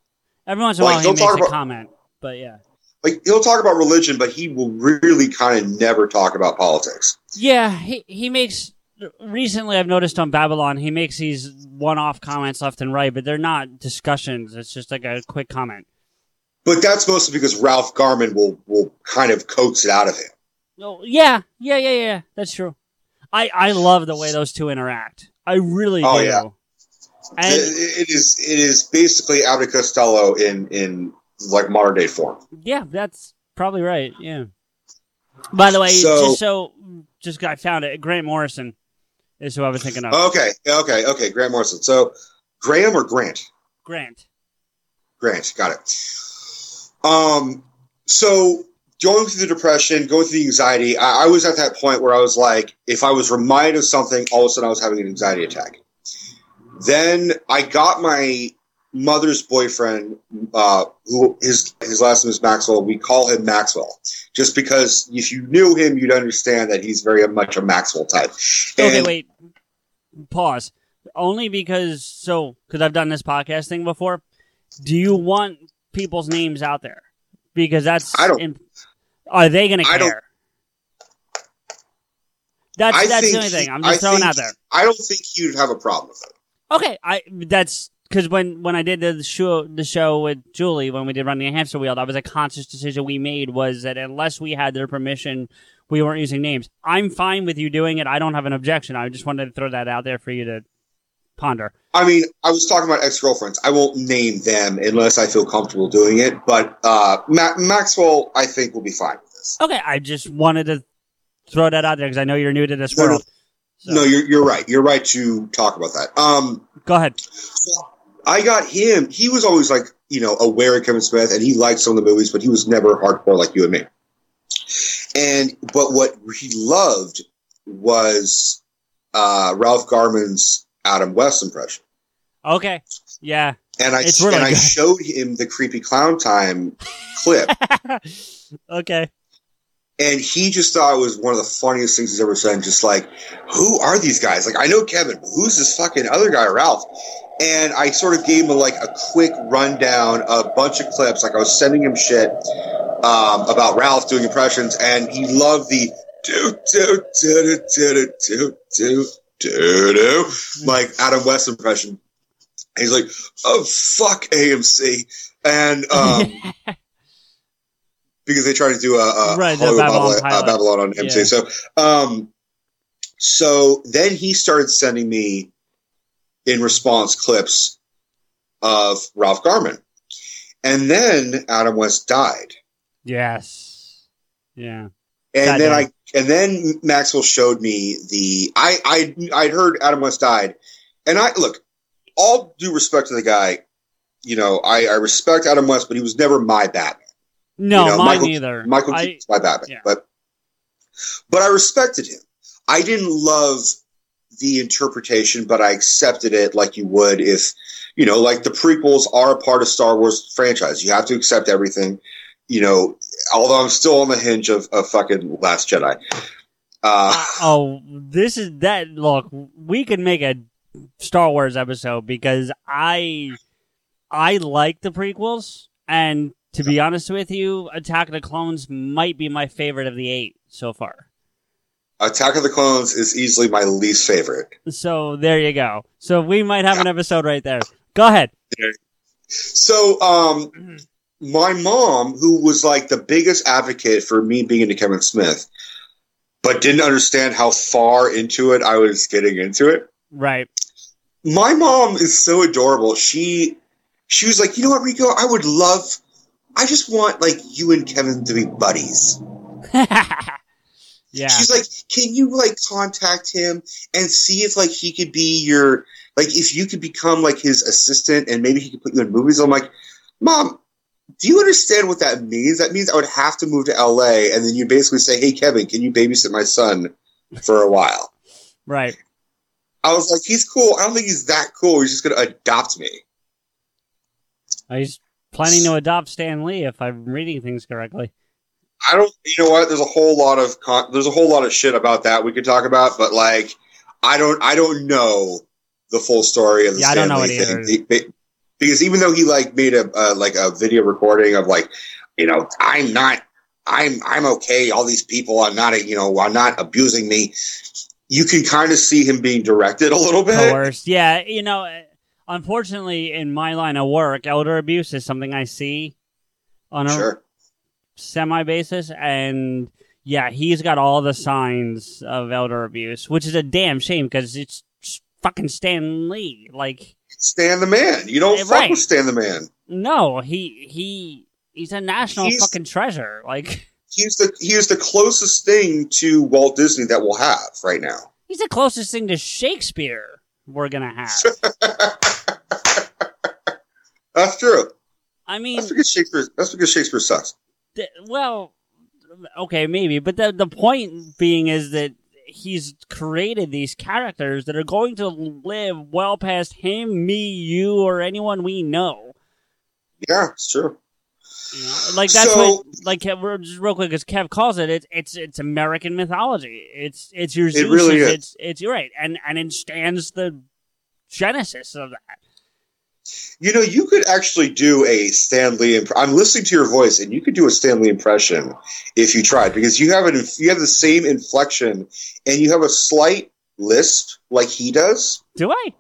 Every once in a Like, while he makes a about- comment, but yeah. Like he'll talk about religion, but he will really kind of never talk about politics. Yeah, he he makes recently I've noticed on Babble-On he makes these one-off comments left and right, but they're not discussions. It's just like a quick comment. But that's mostly because Ralph Garman will will kind of coax it out of him. No, yeah, yeah, yeah, yeah. That's true. I I love the way those two interact. I really Oh, do. yeah. And It- it is it is basically Abbott Costello in in like modern day form. yeah, that's probably right. Yeah. By the way, So- just so just I found it. Grant Morrison is who I was thinking of. Okay, okay, okay. Grant Morrison. So Graham or Grant? Grant. Grant, got it. Um, so going through the depression, going through the anxiety, I, I was at that point where I was like, if I was reminded of something, all of a sudden I was having an anxiety attack. Then I got my mother's boyfriend, uh, who his his last name is Maxwell. We call him Maxwell, just because if you knew him, you'd understand that he's very much a Maxwell type. Okay, wait. Pause. Only because so because I've done this podcast thing before. Do you want people's names out there? Because that's I don't- im- are they going to I don't- care? That's I that's the only thing. I'm just I throwing think- out there. I don't think you'd have a problem with it. Okay, I that's because when when I did the show the show with Julie when we did running a hamster wheel, that was a conscious decision we made was that unless we had their permission, we weren't using names. I'm fine with you doing it. I don't have an objection. I just wanted to throw that out there for you to ponder. I mean, I was talking about ex girlfriends. I won't name them unless I feel comfortable doing it. But uh, Ma- Maxwell, I think, will be fine with this. Okay, I just wanted to throw that out there because I know you're new to this No, no. world. So, No, you're you're right. You're right to talk about that. Um, go ahead. I got him. He was always like you know aware of Kevin Smith, and he liked some of the movies, but he was never hardcore like you and me. And but what he loved was uh, Ralph Garman's Adam West impression. Okay, yeah. And I really and I showed him the creepy clown time clip. okay. and he just thought it was one of the funniest things he's ever said. Just like, who are these guys? Like, I know Kevin, but who's this fucking other guy, Ralph? And I sort of gave him like a quick rundown, of a bunch of clips. Like I was sending him shit um, about Ralph doing impressions, and he loved the do do do do do do do do like Adam West impression. And he's like, oh fuck AMC, and um, because they tried to do a, a Right, Hollywood Babble-On Babble-On, uh. Babble-On on AMC. Yeah. So, um, so then he started sending me in response clips of Ralph Garman, and then Adam West died, yes. Yeah. And Sad then day. I and then Maxwell showed me the I I I'd heard Adam West died, and I look all due respect to the guy. You know, I, I respect Adam West, but he was never my Batman. No, You know, mine Michael- neither. Michael I, Keaton's my Batman, yeah. but but I respected him. I didn't love the interpretation, but I accepted it like you would if you know, like the prequels are a part of Star Wars franchise. You have to accept everything. You know, although I'm still on the hinge of, of fucking Last Jedi. Uh, oh, this is that. Look, we could make a Star Wars episode because I, I like the prequels, and to be honest with you, Attack of the Clones might be my favorite of the eight so far. Attack of the Clones is easily my least favorite. So there you go. So we might have an episode right there. Go ahead. So, um, my mom, who was like the biggest advocate for me being into Kevin Smith, but didn't understand how far into it I was getting into it. Right. My mom is so adorable. She she was like, you know what, Rico, I would love I just want like you and Kevin to be buddies. Yeah. She's like, can you like contact him and see if like he could be your like if you could become like his assistant and maybe he could put you in movies. I'm like, mom, do you understand what that means? That means I would have to move to LA and then you basically say, hey Kevin, can you babysit my son for a while? right. I was like, he's cool. I don't think he's that cool. He's just gonna adopt me. He's planning to adopt Stan Lee, if I'm reading things correctly. I don't. You know what? There's a whole lot of con- there's a whole lot of shit about that we could talk about, but like, I don't. I don't know the full story of the Yeah, I don't know Stan Lee thing because even though he like made a uh, like a video recording of like, you know, I'm not. I'm I'm okay. All these people are not. You know, are not abusing me. You can kind of see him being directed a little bit. Coerced. Yeah, you know, uh, unfortunately, in my line of work, elder abuse is something I see on a Sure. semi basis, and yeah, he's got all the signs of elder abuse, which is a damn shame because it's fucking Stan Lee. Like, Stan the man. You don't Eh, fuck with Stan the man. no, he he he's a national He's- fucking treasure. Like, He's the he is the closest thing to Walt Disney that we'll have right now. he's the closest thing to Shakespeare we're gonna have. That's true. I mean, That's because Shakespeare. That's because Shakespeare sucks. th- well, okay, maybe, but the the point being is that he's created these characters that are going to live well past him, me, you, or anyone we know. Yeah, it's true. You know? Like that's So- what, like just real quick, as Kev calls it, it's it's it's American mythology. It's it's your Zeus. It really is. It's it's you're right, and and it stands the genesis of that. You know, you could actually do a Stan Lee. Imp- I'm listening to your voice, and you could do a Stan Lee impression if you tried, because you have an you have the same inflection, and you have a slight lisp like he does. Do I?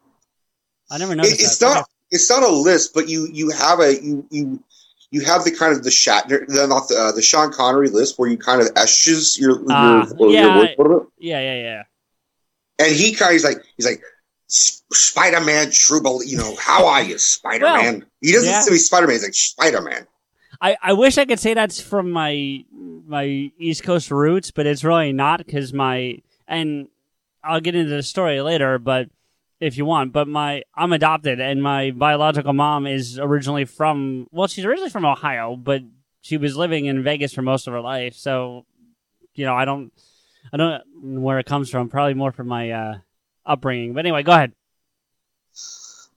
I never It, it's that. not it's not a lisp, but you you have a you you. You have the kind of the Shatner, the, not the, uh, the Sean Connery lisp, where you kind of esches your, Ah, your, yeah, your words a little bit. Yeah, yeah, yeah. And he kind of he's like he's like Spider Man, true, bel- you know how are you, Spider Man? he doesn't yeah. say Spider Man. He's like Spider Man. I, I wish I could say that's from my my East Coast roots, but it's really not because my and I'll get into the story later, but if you want, but my I'm adopted and my biological mom is originally from well, she's originally from Ohio, but she was living in Vegas for most of her life, so you know I don't I don't know where it comes from. Probably more from my uh, upbringing. But anyway, go ahead.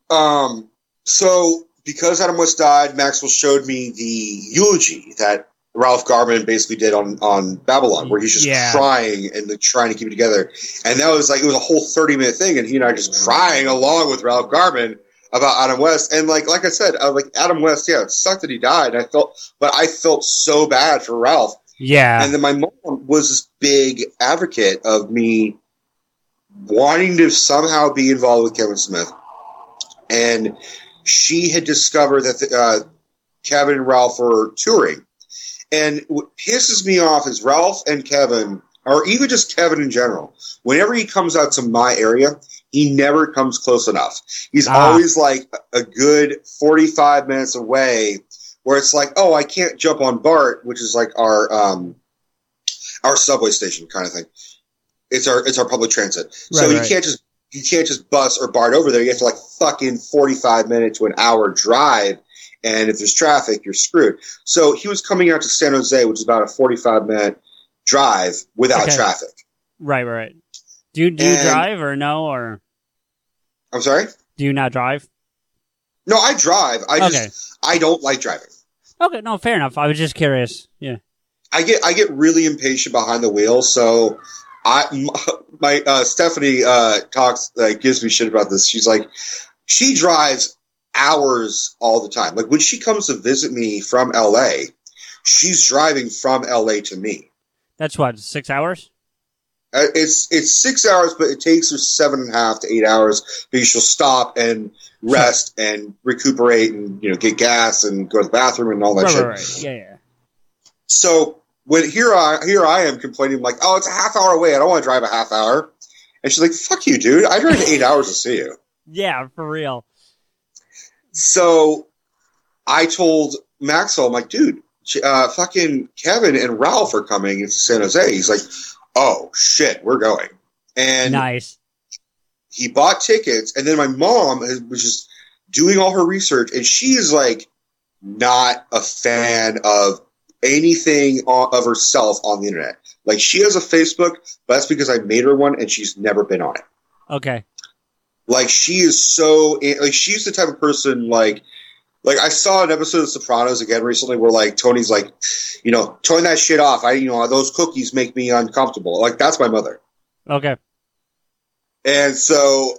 Um, so because Adam West died, Maxwell showed me the eulogy that Ralph Garman basically did on on Babble-On, where he's just Yeah. crying and like, trying to keep it together. And that was like it was a whole thirty minute thing, and he and I just crying along with Ralph Garman about Adam West. And like like I said, I like Adam West, yeah, it sucked that he died. I felt, but I felt so bad for Ralph. Yeah, And then my mom was this big advocate of me wanting to somehow be involved with Kevin Smith. And she had discovered that uh, Kevin and Ralph were touring. And what pisses me off is Ralph and Kevin, or even just Kevin in general, whenever he comes out to my area, he never comes close enough. He's Ah. always like a good 45 minutes away where it's like, oh, I can't jump on BART, which is like our um, our subway station kind of thing. It's our it's our public transit. so you right. can't just you can't just bus or BART over there. You have to like fucking 45 minute to an hour drive. And if there's traffic, you're screwed. So he was coming out to San Jose, which is about a 45 minute drive without Okay. traffic. right, right, right. Do you do you drive or no or I'm sorry? do you not drive? No, I drive. I just I don't like driving. Okay, no, fair enough. I was just curious. Yeah. I get I get really impatient behind the wheel, so I my uh, Stephanie uh, talks like gives me shit about this. She's like, she drives hours all the time. Like when she comes to visit me from LA, she's driving from LA to me. That's what, six hours? Uh, it's it's six hours, but it takes her seven and a half to eight hours because she'll stop and rest and recuperate and you know get gas and go to the bathroom and all that Right, shit. right, right. Yeah, yeah. So when here I here I am complaining like, oh, it's a half hour away. I don't want to drive a half hour. And she's like, fuck you, dude. I drive eight hours to see you. Yeah, for real. So I told Maxwell, I'm like, dude, uh, fucking Kevin and Ralph are coming into San Jose. He's like, oh shit, we're going. And nice. he bought tickets, and then my mom was just doing all her research, and she is like not a fan of anything of herself on the internet. Like she has a Facebook, but that's because I made her one, and she's never been on it. Okay. Like she is so eh, like she's the type of person like like I saw an episode of Sopranos again recently where like Tony's like, you know, turn that shit off. I you know those cookies make me uncomfortable. Like that's my mother. Okay. And so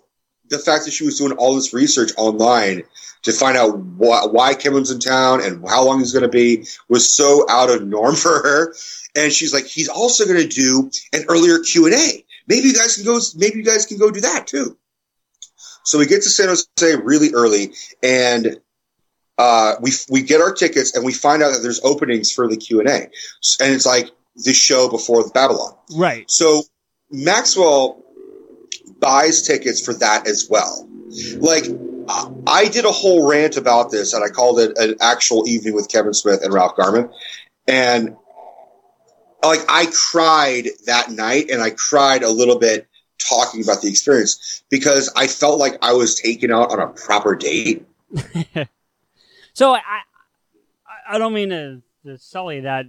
the fact that she was doing all this research online to find out why, why Kevin's in town and how long he's going to be was so out of norm for her. And she's like, he's also going to do an earlier Q and A. Maybe you guys can go. Maybe you guys can go do that too. So we get to San Jose really early, and uh, we we get our tickets, and we find out that there's openings for the Q and A, and it's like the show before the Babble-On. Right. So Maxwell buys tickets for that as well. Like I- did a whole rant about this, and I called it an actual evening with Kevin Smith and Ralph Garman, and like I cried that night, and I cried a little bit talking about the experience because I felt like I was taken out on a proper date. So I, I, I don't mean to, to sully that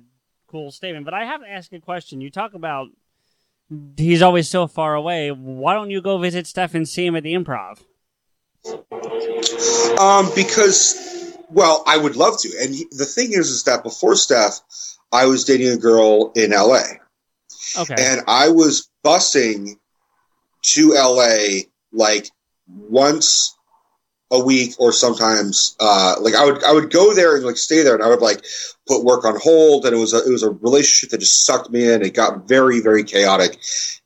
cool statement, but I have to ask a question. You talk about he's always so far away. Why don't you go visit Steph and see him at the Improv? Um, because, well, I would love to. And he, the thing is, is that before Steph, I was dating a girl in LA, Okay. and I was busing to LA like once a week, or sometimes uh, like I would I would go there and like stay there, and I would like put work on hold, and it was a it was a relationship that just sucked me in. It got very very chaotic,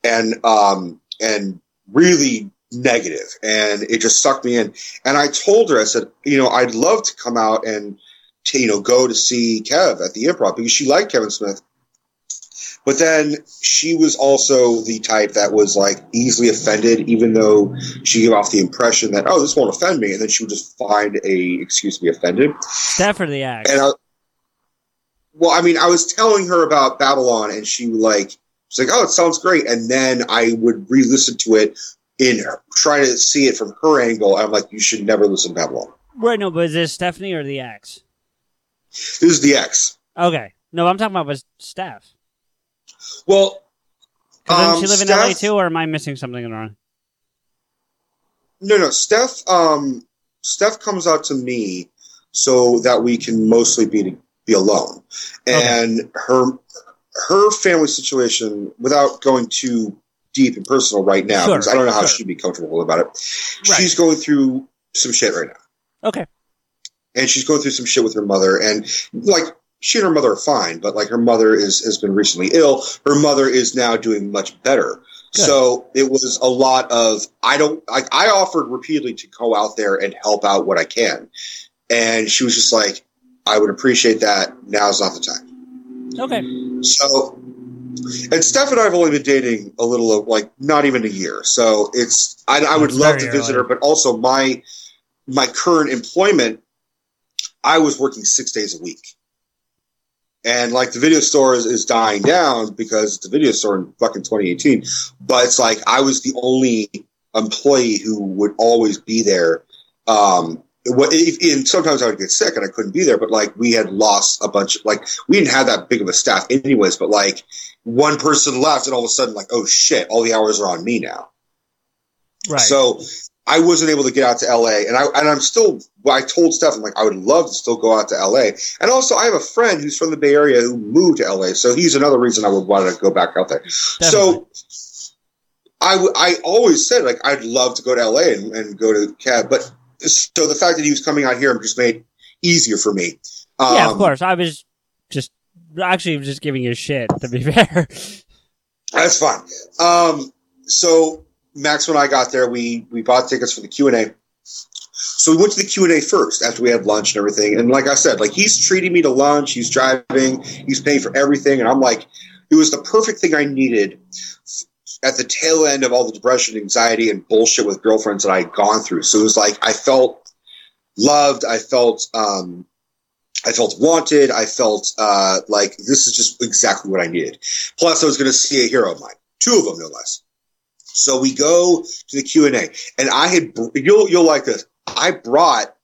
and um and really negative and it just sucked me in and i told her i said you know i'd love to come out and to, you know go to see kev at the improv because she liked kevin smith but then she was also the type that was like easily offended even though she gave off the impression that oh this won't offend me and then she would just find a excuse to be offended Steph or the act? and I, well, I mean, I was telling her about Babble-On, and she like she's like, "Oh, it sounds great." And then I would re-listen to it in her, try to see it from her angle. And I'm like, "You should never listen to Babble-On. Right, no, but is this Stephanie or the ex? This is the X." Okay. No, I'm talking about was Steph. Well, 'Cause doesn't um, she live in LA too, or am I missing something wrong? No, no, Steph. Um, Steph comes out to me so that we can mostly be be alone, and her her family situation, without going too deep and personal right now, Sure, because I don't know how sure. she'd be comfortable about it. Right. She's going through some shit right now. Okay. and she's going through some shit with her mother and like she and her mother are fine but like her mother is has been recently ill her mother is now doing much better Good. so it was a lot of i don't like i offered repeatedly to go out there and help out what i can and she was just like i would appreciate that now's not the time Okay. so and Steph and I have only been dating a little of like not even a year. So it's I, I would love to visit early. her, but also my my current employment, I was working six days a week. And like the video store is, is dying down because it's a video store in fucking 2018. But it's like I was the only employee who would always be there. Um, what if, and sometimes I would get sick and I couldn't be there, but like we had lost a bunch. Of, Like we didn't have that big of a staff, anyways. But like one person left, and all of a sudden, like oh shit, all the hours are on me now. Right. So I wasn't able to get out to LA, and I and I'm still. I told Steph, I'm like, I would love to still go out to LA, and also I have a friend who's from the Bay Area who moved to LA, so he's another reason I would want to go back out there. So I w- I always said like I'd love to go to LA and, and go to Kev, but so the fact that he was coming out here just made easier for me. Um, yeah, of course. I was just actually just giving you shit. To be fair. That's fine. Um, so Max and I got there. We we bought tickets for the Q and A. So we went to the Q and A first after we had lunch and everything. And like I said, like he's treating me to lunch. He's driving. He's paying for everything. And I'm like, it was the perfect thing I needed at the tail end of all the depression, anxiety, and bullshit with girlfriends that I had gone through. So it was like I felt loved. I felt um, I felt wanted. I felt uh, like this is just exactly what I needed. Plus, I was going to see a hero of mine, two of them no less. So we go to the Q and A, and I had you'll you'll like this. I brought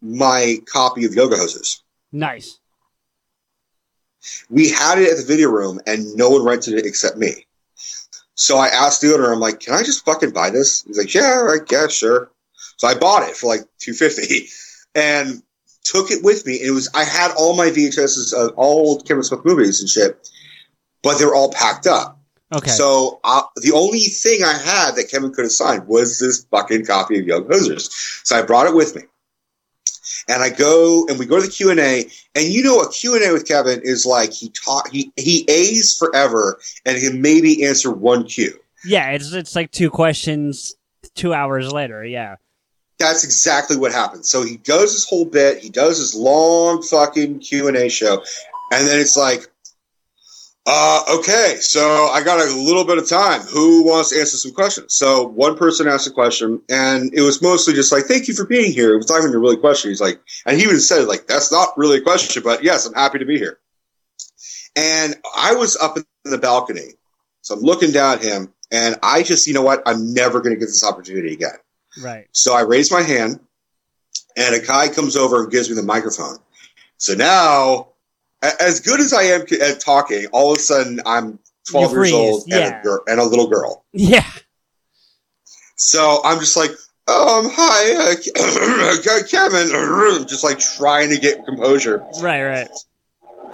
my copy of Yoga Hosers. Nice. We had it at the video room, and no one rented it except me. So I asked the owner, I'm like, "Can I just fucking buy this?" He's like, "Yeah, right, yeah, sure." So I bought it for like two fifty, and took it with me. And it was I had all my VHSs of all Kevin Smith movies and shit, but they were all packed up. Okay. So uh, the only thing I had that Kevin could have signed was this fucking copy of Yoga Hosers. So I brought it with me. And I go and we go to the Q and A, and you know a Q and A with Kevin is like he taught he he A's forever and he can maybe answer one Q. yeah, it's it's like two questions two hours later. Yeah. That's exactly what happens. So he does his whole bit, he does his long fucking Q and A show, and then it's like, uh, okay, so I got a little bit of time. Who wants to answer some questions? So one person asked a question, and it was mostly just like, "Thank you for being here." It was not even a really question. He's like, and he even said like, "That's not really a question, but yes, I'm happy to be here." And I was up in the balcony, so I'm looking down at him, and I just, you know what? I'm never going to get this opportunity again. Right. So I raise my hand, and a guy comes over and gives me the microphone. So now, as good as I am at talking, all of a sudden I'm 12 You're years old freezed, and, a girl, and a little girl. Yeah. So I'm just like, um, hi, uh, Kevin, just like trying to get composure. Right. Right.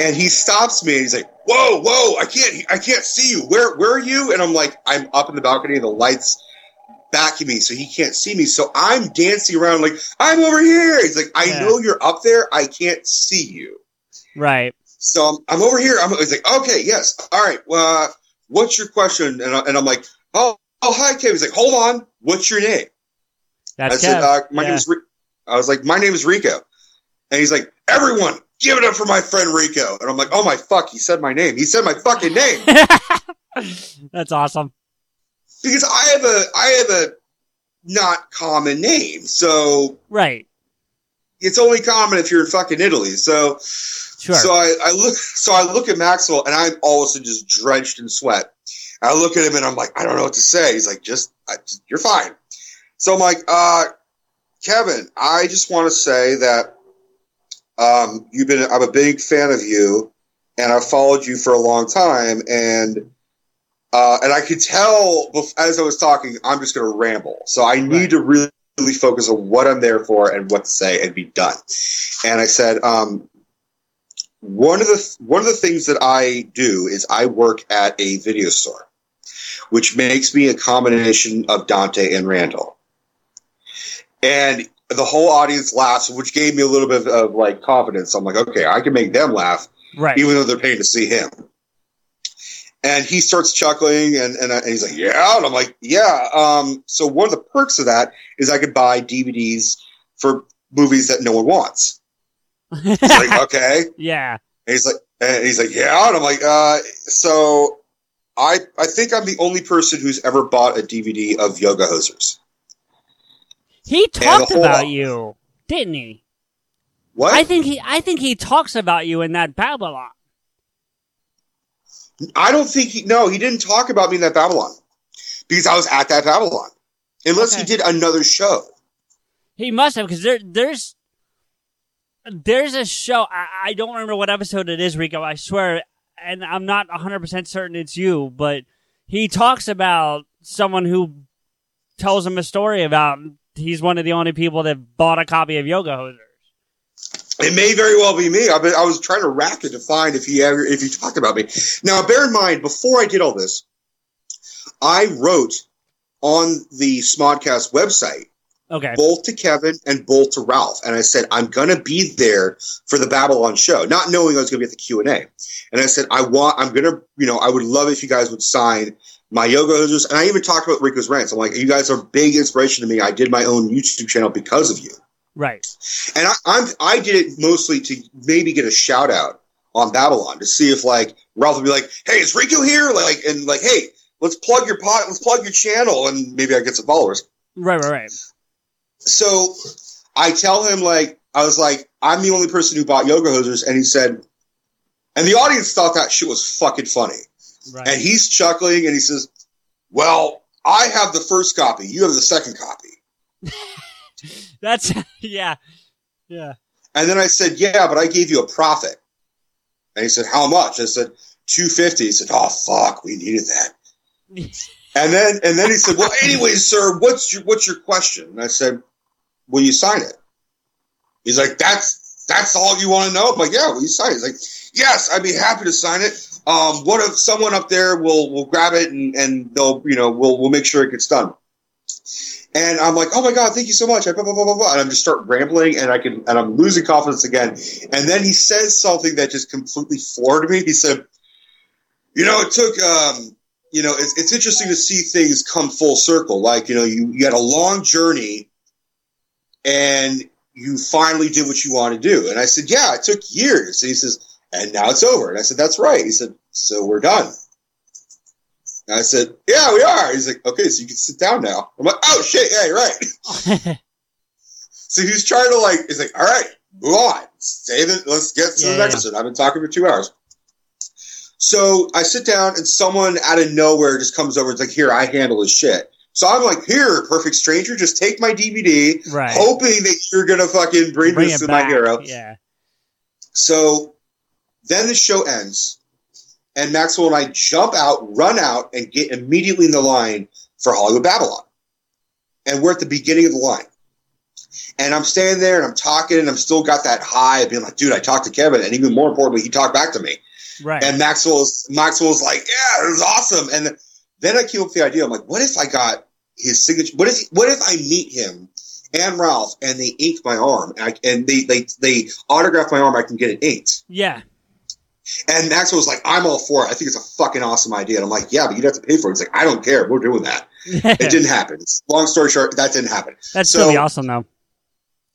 And he stops me and he's like, whoa, whoa, I can't, I can't see you. Where, where are you? And I'm like, I'm up in the balcony and the lights backing me so he can't see me. So I'm dancing around like, I'm over here. He's like, I Yeah. know you're up there. I can't see you. Right. So I'm, I'm over here. I'm he's like, okay, yes. All right. Well, uh, what's your question? And, I, and I'm like, oh, oh, hi, Kev. He's like, hold on. What's your name? That's I said, uh, my yeah. name is. I was like, my name is Rico, and he's like, everyone, give it up for my friend Rico. And I'm like, oh my fuck, he said my name. He said my fucking name That's awesome. because I have a, I have a not common name, so Right. it's only common if you're in fucking Italy. So, Sure. so I, I look, so I look at Maxwell, and I'm all of a sudden just drenched in sweat. I look at him, and I'm like, I don't know what to say. He's like, just, I, just you're fine. So I'm like, uh, Kevin, I just want to say that um, you've been. I'm a big fan of you, and I've followed you for a long time, and uh, and I could tell as I was talking, I'm just going to ramble. So I need Right. to really, really focus on what I'm there for and what to say and be done. And I said, um, one of the one of the things that I do is I work at a video store, which makes me a combination of Dante and Randall. And the whole audience laughs, which gave me a little bit of, like confidence. I'm like, okay, I can make them laugh, right. even though they're paying to see him. And he starts chuckling, and, and, I- and he's like, "Yeah," and I'm like, "Yeah." Um, so one of the perks of that is I could buy DVDs for movies that no one wants. He's like, "Okay," yeah. and he's like, and he's like, "Yeah," and I'm like, "Uh." So I I think I'm the only person who's ever bought a DVD of Yoga Hosers. He talked about you, didn't he? What? I think he. I think he talks about you in that Babble-On. I don't think he. No, he didn't talk about me in that Babble-On because I was at that Babble-On. Unless he did another show. He must have because there, there's, there's a show. I, I don't remember what episode it is, Rico. I swear, and I'm not 100 percent certain it's you, but he talks about someone who tells him a story about he's one of the only people that bought a copy of Yoga Hosers. It may very well be me. I, I was trying to rack it to find if he ever if he talked about me. Now, bear in mind, before I did all this, I wrote on the Smodcast website Okay. both to Kevin and both to Ralph, and I said I'm gonna be there for the Babble-On show, not knowing I was gonna be at the Q and I said I want, I'm gonna, you know, I would love if you guys would sign my yoga hosers. And I even talked about Rico's rants. I'm like, you guys are a big inspiration to me. I did my own YouTube channel because of you. Right. And I, I'm I did it mostly to maybe get a shout out on Babble-On to see if like Ralph would be like, "Hey, is Rico here?" Like and like, "Hey, let's plug your pot, let's plug your channel," and maybe I get some followers. Right. Right. Right. So I tell him like I was like I'm the only person who bought yoga hosers, and he said, and the audience thought that shit was fucking funny. Right. And he's chuckling and he says, Well, I have the first copy, you have the second copy. That's yeah, yeah. And then I said, Yeah, but I gave you a profit. And he said, How much? I said, 250. He said, Oh fuck, we needed that. And then and then he said, Well, anyways, sir, what's your what's your question? And I said, Will you sign it? He's like, That's that's all you want to know? I'm like, Yeah, will you sign it? He's like, Yes, I'd be happy to sign it. Um, what if someone up there will will grab it and, and they'll you know we'll we'll make sure it gets done. And I'm like, oh my god, thank you so much. I blah, blah, blah, blah, blah. And I'm just start rambling, and I can, and I'm losing confidence again. And then he says something that just completely floored me. He said, "You know, it took, um, you know, it's, it's interesting to see things come full circle. Like, you know, you, you had a long journey, and you finally did what you want to do." And I said, "Yeah, it took years." And he says, "And now it's over." And I said, "That's right." He said, "So we're done." And I said, "Yeah, we are." He's like, "Okay, so you can sit down now." I'm like, "Oh shit, yeah, you're right." so he's trying to like, he's like, "All right, move on, say that. Let's get to Yeah, the next yeah. one." I've been talking for two hours. So I sit down, and someone out of nowhere just comes over. It's like, "Here, I handle his shit." So I'm like, "Here, perfect stranger, just take my DVD." right. Hoping that you're gonna fucking bring, Bring this to back. my hero. Yeah. So then the show ends, and Maxwell and I jump out, run out, and get immediately in the line for Hollywood Babble-On. And we're at the beginning of the line. And I'm standing there and I'm talking, and I'm still got that high of being like, dude, I talked to Kevin, and even more importantly, he talked back to me. Right. And Maxwell's Maxwell's like, yeah, it was awesome. And then I came up with the idea. I'm like, what if I got his signature? What if what if I meet him and Ralph and they ink my arm and, I, and they they they autograph my arm? I can get it inked. yeah. And Maxwell was like, I'm all for it. I think it's a fucking awesome idea. And I'm like, yeah, but you'd have to pay for it. It's like, I don't care. We're doing that. It didn't happen. Long story short, that didn't happen. That's so- be awesome though.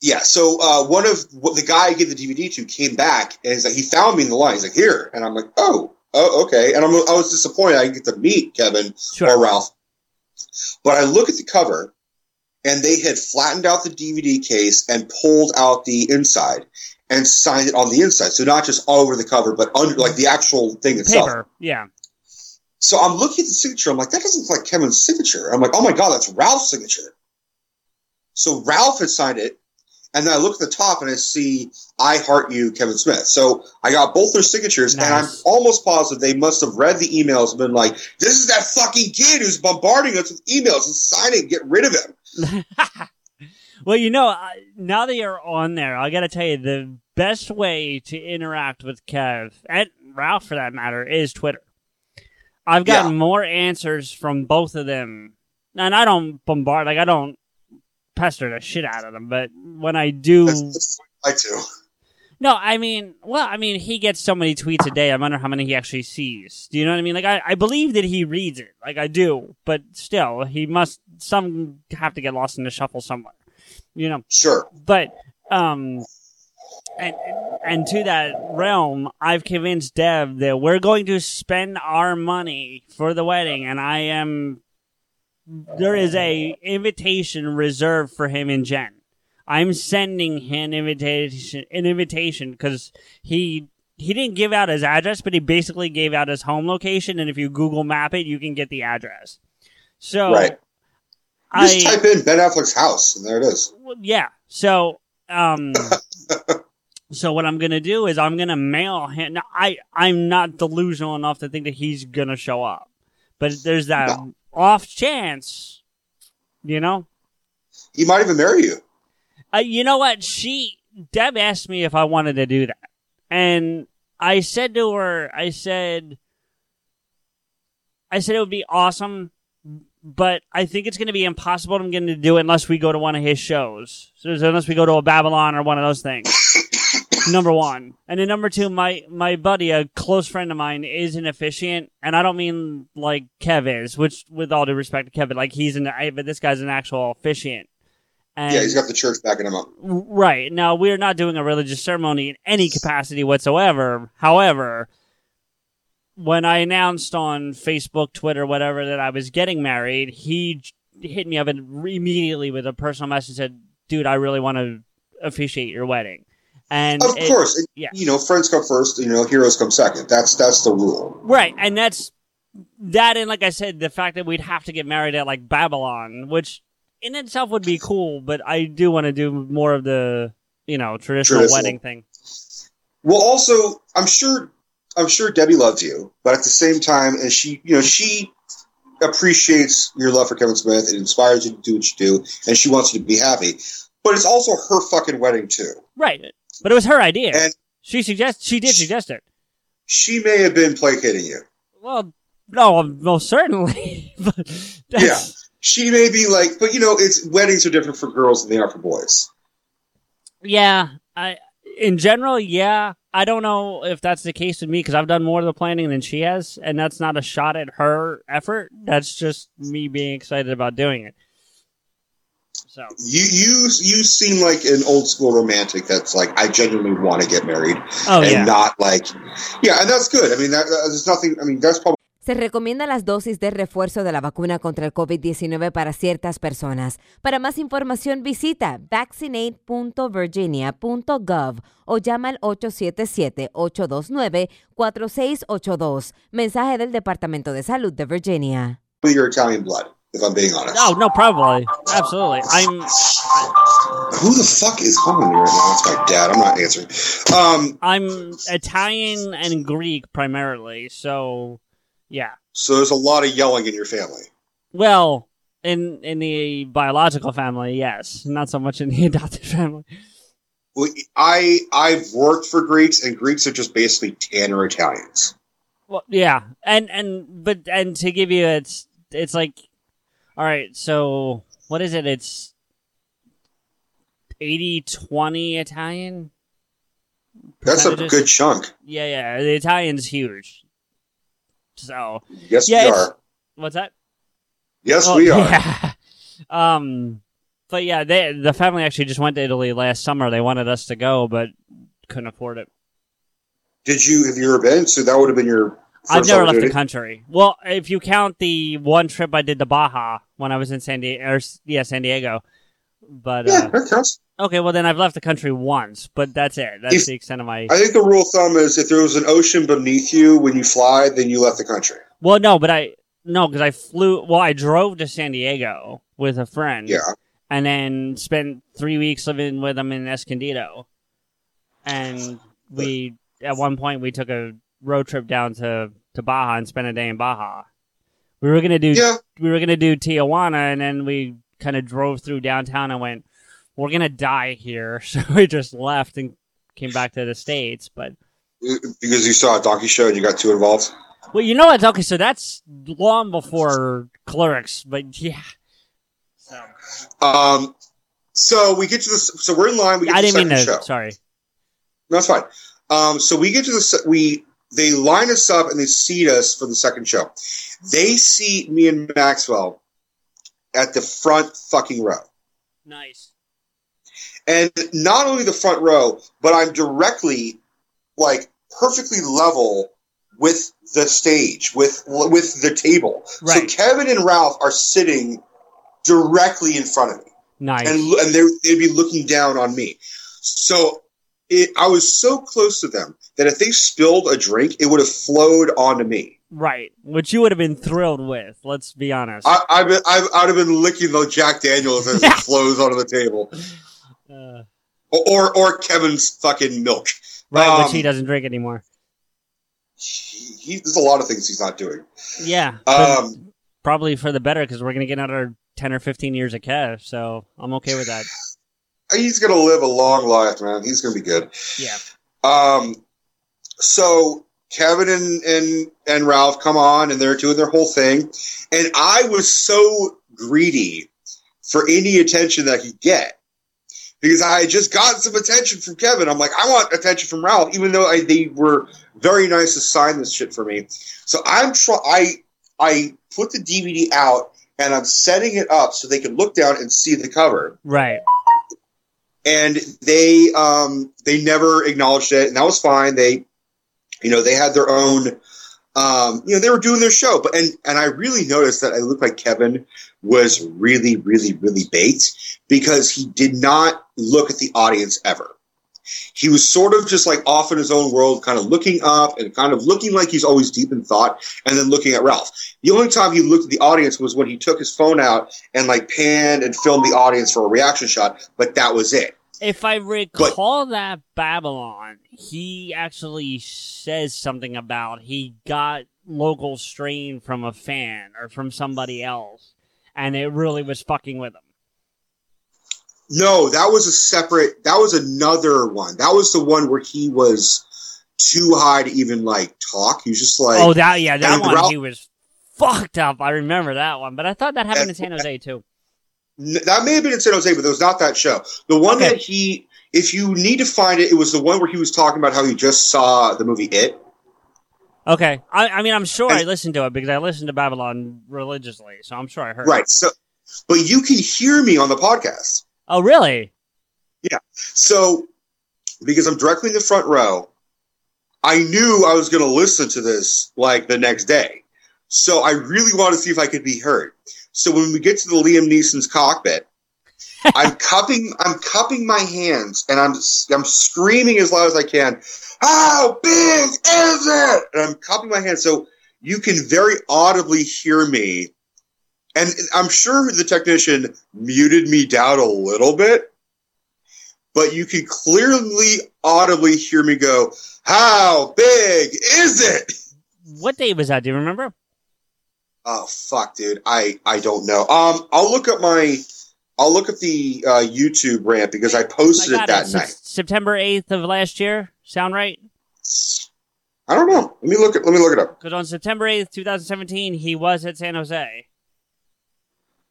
Yeah. So uh, one of what the guy I gave the DVD to came back and he's like, he found me in the line. He's like, here, and I'm like, oh, oh, okay. And I'm, I was disappointed I didn't get to meet Kevin Sure. or Ralph. But I look at the cover, and they had flattened out the DVD case and pulled out the inside and signed it on the inside. So not just all over the cover, but under like the actual thing itself. Paper. Yeah. So I'm looking at the signature. I'm like, that doesn't look like Kevin's signature. I'm like, oh my god, that's Ralph's signature. So Ralph had signed it, and then I look at the top and I see "I heart you, Kevin Smith." So I got both their signatures, and I'm almost positive they must have read the emails and been like, "This is that fucking kid who's bombarding us with emails and sign it, get rid of him." Well, you know, uh, now that you're on there, I got to tell you the best way to interact with Kev and Ralph, for that matter, is Twitter. I've gotten Yeah. more answers from both of them, and I don't bombard, like I don't pester the shit out of them. But when I do, That's, that's I do. no, I mean, well, I mean, he gets so many tweets a day. I wonder how many he actually sees. Do you know what I mean? Like, I, I believe that he reads it, like I do, but still, he must some have to get lost in the shuffle somewhere. You know, Sure. but um, and and to that realm, I've convinced Deb that we're going to spend our money for the wedding, and I am. There is a invitation reserved for him and Jen. I'm sending him an invitation an invitation because he he didn't give out his address, but he basically gave out his home location, and if you Google Map it, you can get the address. So Right. I just type in Ben Affleck's house, and there it is. well, yeah. So, um, so what I'm gonna do is I'm gonna mail him. Now, I I'm not delusional enough to think that he's gonna show up, but there's that No. Off chance, you know. He might even marry you. Uh, you know what? She Deb asked me if I wanted to do that, and I said to her, I said, I said it would be awesome, but I think it's going to be impossible I'm going to do it unless we go to one of his shows. So unless we go to a Babble-On or one of those things. number one, and then number two, my my buddy, a close friend of mine, is an officiant, and I don't mean like Kev is, which with all due respect to Kev, but like he's an, I, but this guy's an actual officiant. And yeah, he's got the church backing him up. Right. Now, we're not doing a religious ceremony in any capacity whatsoever. However, when I announced on Facebook, Twitter, whatever, that I was getting married, he hit me up and immediately with a personal message said, Dude, I really want to officiate your wedding. And Of it- course, and, yeah. you know, friends come first. You know, heroes come second. That's that's the rule. Right, and that's that, and like I said, the fact that we'd have to get married at like Babble-On, which in itself would be cool, but I do want to do more of the you know traditional, Traditional. wedding thing. Well, also, I'm sure, I'm sure Debbie loves you, but at the same time, and she, you know, she appreciates your love for Kevin Smith. It inspires you to do what you do, and she wants you to be happy. But it's also her fucking wedding too. Right, but it was her idea. And- she suggest she did suggest it. She may have been placating you. Well, no, most certainly. but Yeah. She may be like, but you know, it's weddings are different for girls than they are for boys. Yeah, I in general, yeah. I don't know if that's the case with me because I've done more of the planning than she has, and that's not a shot at her effort. That's just me being excited about doing it. So You you you seem like an old school romantic that's like I genuinely want to get married Oh and yeah. not like yeah, and that's good. I mean, that, that- there's nothing. I mean, that's probably Se recomienda las dosis de refuerzo de la vacuna contra el COVID-19 para ciertas personas. Para más información visita vaccinate.virginia.gov o llama al 877-829-4682. Mensaje del Departamento de Salud de Virginia. your Italian blood. If I'm being honest. Oh no, probably, absolutely. I'm Who the fuck is calling me right now? It's my dad. I'm not answering. Um, I'm Italian and Greek primarily, so yeah. so there's a lot of yelling in your family. Well, in in the biological family, yes, not so much in the adopted family. Well, I I've worked for Greeks, and Greeks are just basically Tanner Italians. Well, yeah, and and but and to give you it's it's like, all right, so what is it? It's 80-20 Italian. That's a good chunk. Yeah, yeah, the Italian's huge. So Yes, Yeah, we are. what's that? Yes, Oh, we are. yeah. um, but yeah, they the family actually just went to Italy last summer. They wanted us to go, but couldn't afford it. Did you have you ever been? So that would have been your. I've never left the country. Well, if you count the one trip I did to Baja when I was in San Diego, or yeah, San Diego. But Yeah, uh, that counts. okay, well then I've left the country once, but that's it. That's If- the extent of my. I think the rule of thumb is if there was an ocean beneath you when you fly, then you left the country. Well, no, but I no because I flew. Well, I drove to San Diego with a friend. Yeah. and then spent three weeks living with them in Escondido. And we, at one point, we took a road trip down to, to Baja and spend a day in Baja. We were gonna do Yeah. we were gonna do Tijuana, and then we kind of drove through downtown and went, "We're gonna die here," so we just left and came back to the states. But Because you saw a donkey show and you got too involved. well, you know what? Okay, so that's long before Clerks, but yeah. So Um, so we get to this. So we're in line. We get I to the didn't mean to. show. Sorry. No, that's fine. Um, so we get to the we they line us up and they seat us for the second show. They seat me and Maxwell at the front fucking row, Nice. and not only the front row, but I'm directly, like, perfectly level with the stage, with with the table. Right. So Kevin and Ralph are sitting directly in front of me. Nice. and and they they'd be looking down on me. So it, I was so close to them that if they spilled a drink, it would have flowed onto me. Right, which you would have been thrilled with. Let's be honest. I, I've been, I've, I'd have been licking the Jack Daniels as it flows onto the table, Uh, or or, Kevin's fucking milk. right, which Um, he doesn't drink anymore. He, he, there's a lot of things he's not doing. Yeah, Um, probably for the better because we're gonna get another ten or fifteen years of Kev, so I'm okay with that. he's gonna live a long life, man. He's gonna be good. Yeah, Um, so Kevin and, and and Ralph come on and they're doing their whole thing, and I was so greedy for any attention that I could get because I had just gotten some attention from Kevin. I'm like, I want attention from Ralph, even though I, they were very nice to sign this shit for me. So I'm try I I put the DVD out and I'm setting it up so they can look down and see the cover right. And they um they never acknowledged it. And that was fine. They you know they had their own um you know they were doing their show. But and and i really noticed that i looked like kevin was really really really baked because he did not look at the audience ever. He was sort of just like off in his own world, kind of looking up and kind of looking like he's always deep in thought, and then looking at Ralph. The only time he looked at the audience was when he took his phone out and like panned and filmed the audience for a reaction shot, but that was it. If I recall that Babble-On, he actually says something about he got local strain from a fan or from somebody else, and it really was fucking with him. No, that was a separate. That was another one. That was the one where he was too high to even like talk. He was just like, oh, that yeah, that one he was fucked up. I remember that one, but I thought that happened in San Jose too. That may have been in San Jose, but it was not that show. The one Okay. that he, if you need to find it, it was the one where he was talking about how he just saw the movie It. Okay, I, I mean, I'm sure I listened to it because I listened to Babble-On religiously, so I'm sure I heard. it. Right. So, but you can hear me on the podcast. Oh, really? Yeah. So, because I'm directly in the front row, I knew I was going to listen to this like the next day. So I really wanted to see if I could be heard. So when we get to the Liam Neeson's cockpit, I'm cupping, I'm cupping my hands, and I'm I'm screaming as loud as I can. How big is it? And I'm cupping my hands so you can very audibly hear me. And I'm sure the technician muted me down a little bit, but you can clearly audibly hear me go, How big is it? What day was that? Do you remember? Oh fuck, dude. I I don't know. Um, I'll look up my I'll look at the uh, YouTube rant because I posted I it that it. night. Sep- September 8th of last year. Sound right? I don't know. Let me look at let me look it up. Because on September 8th, 2017, he was at San Jose.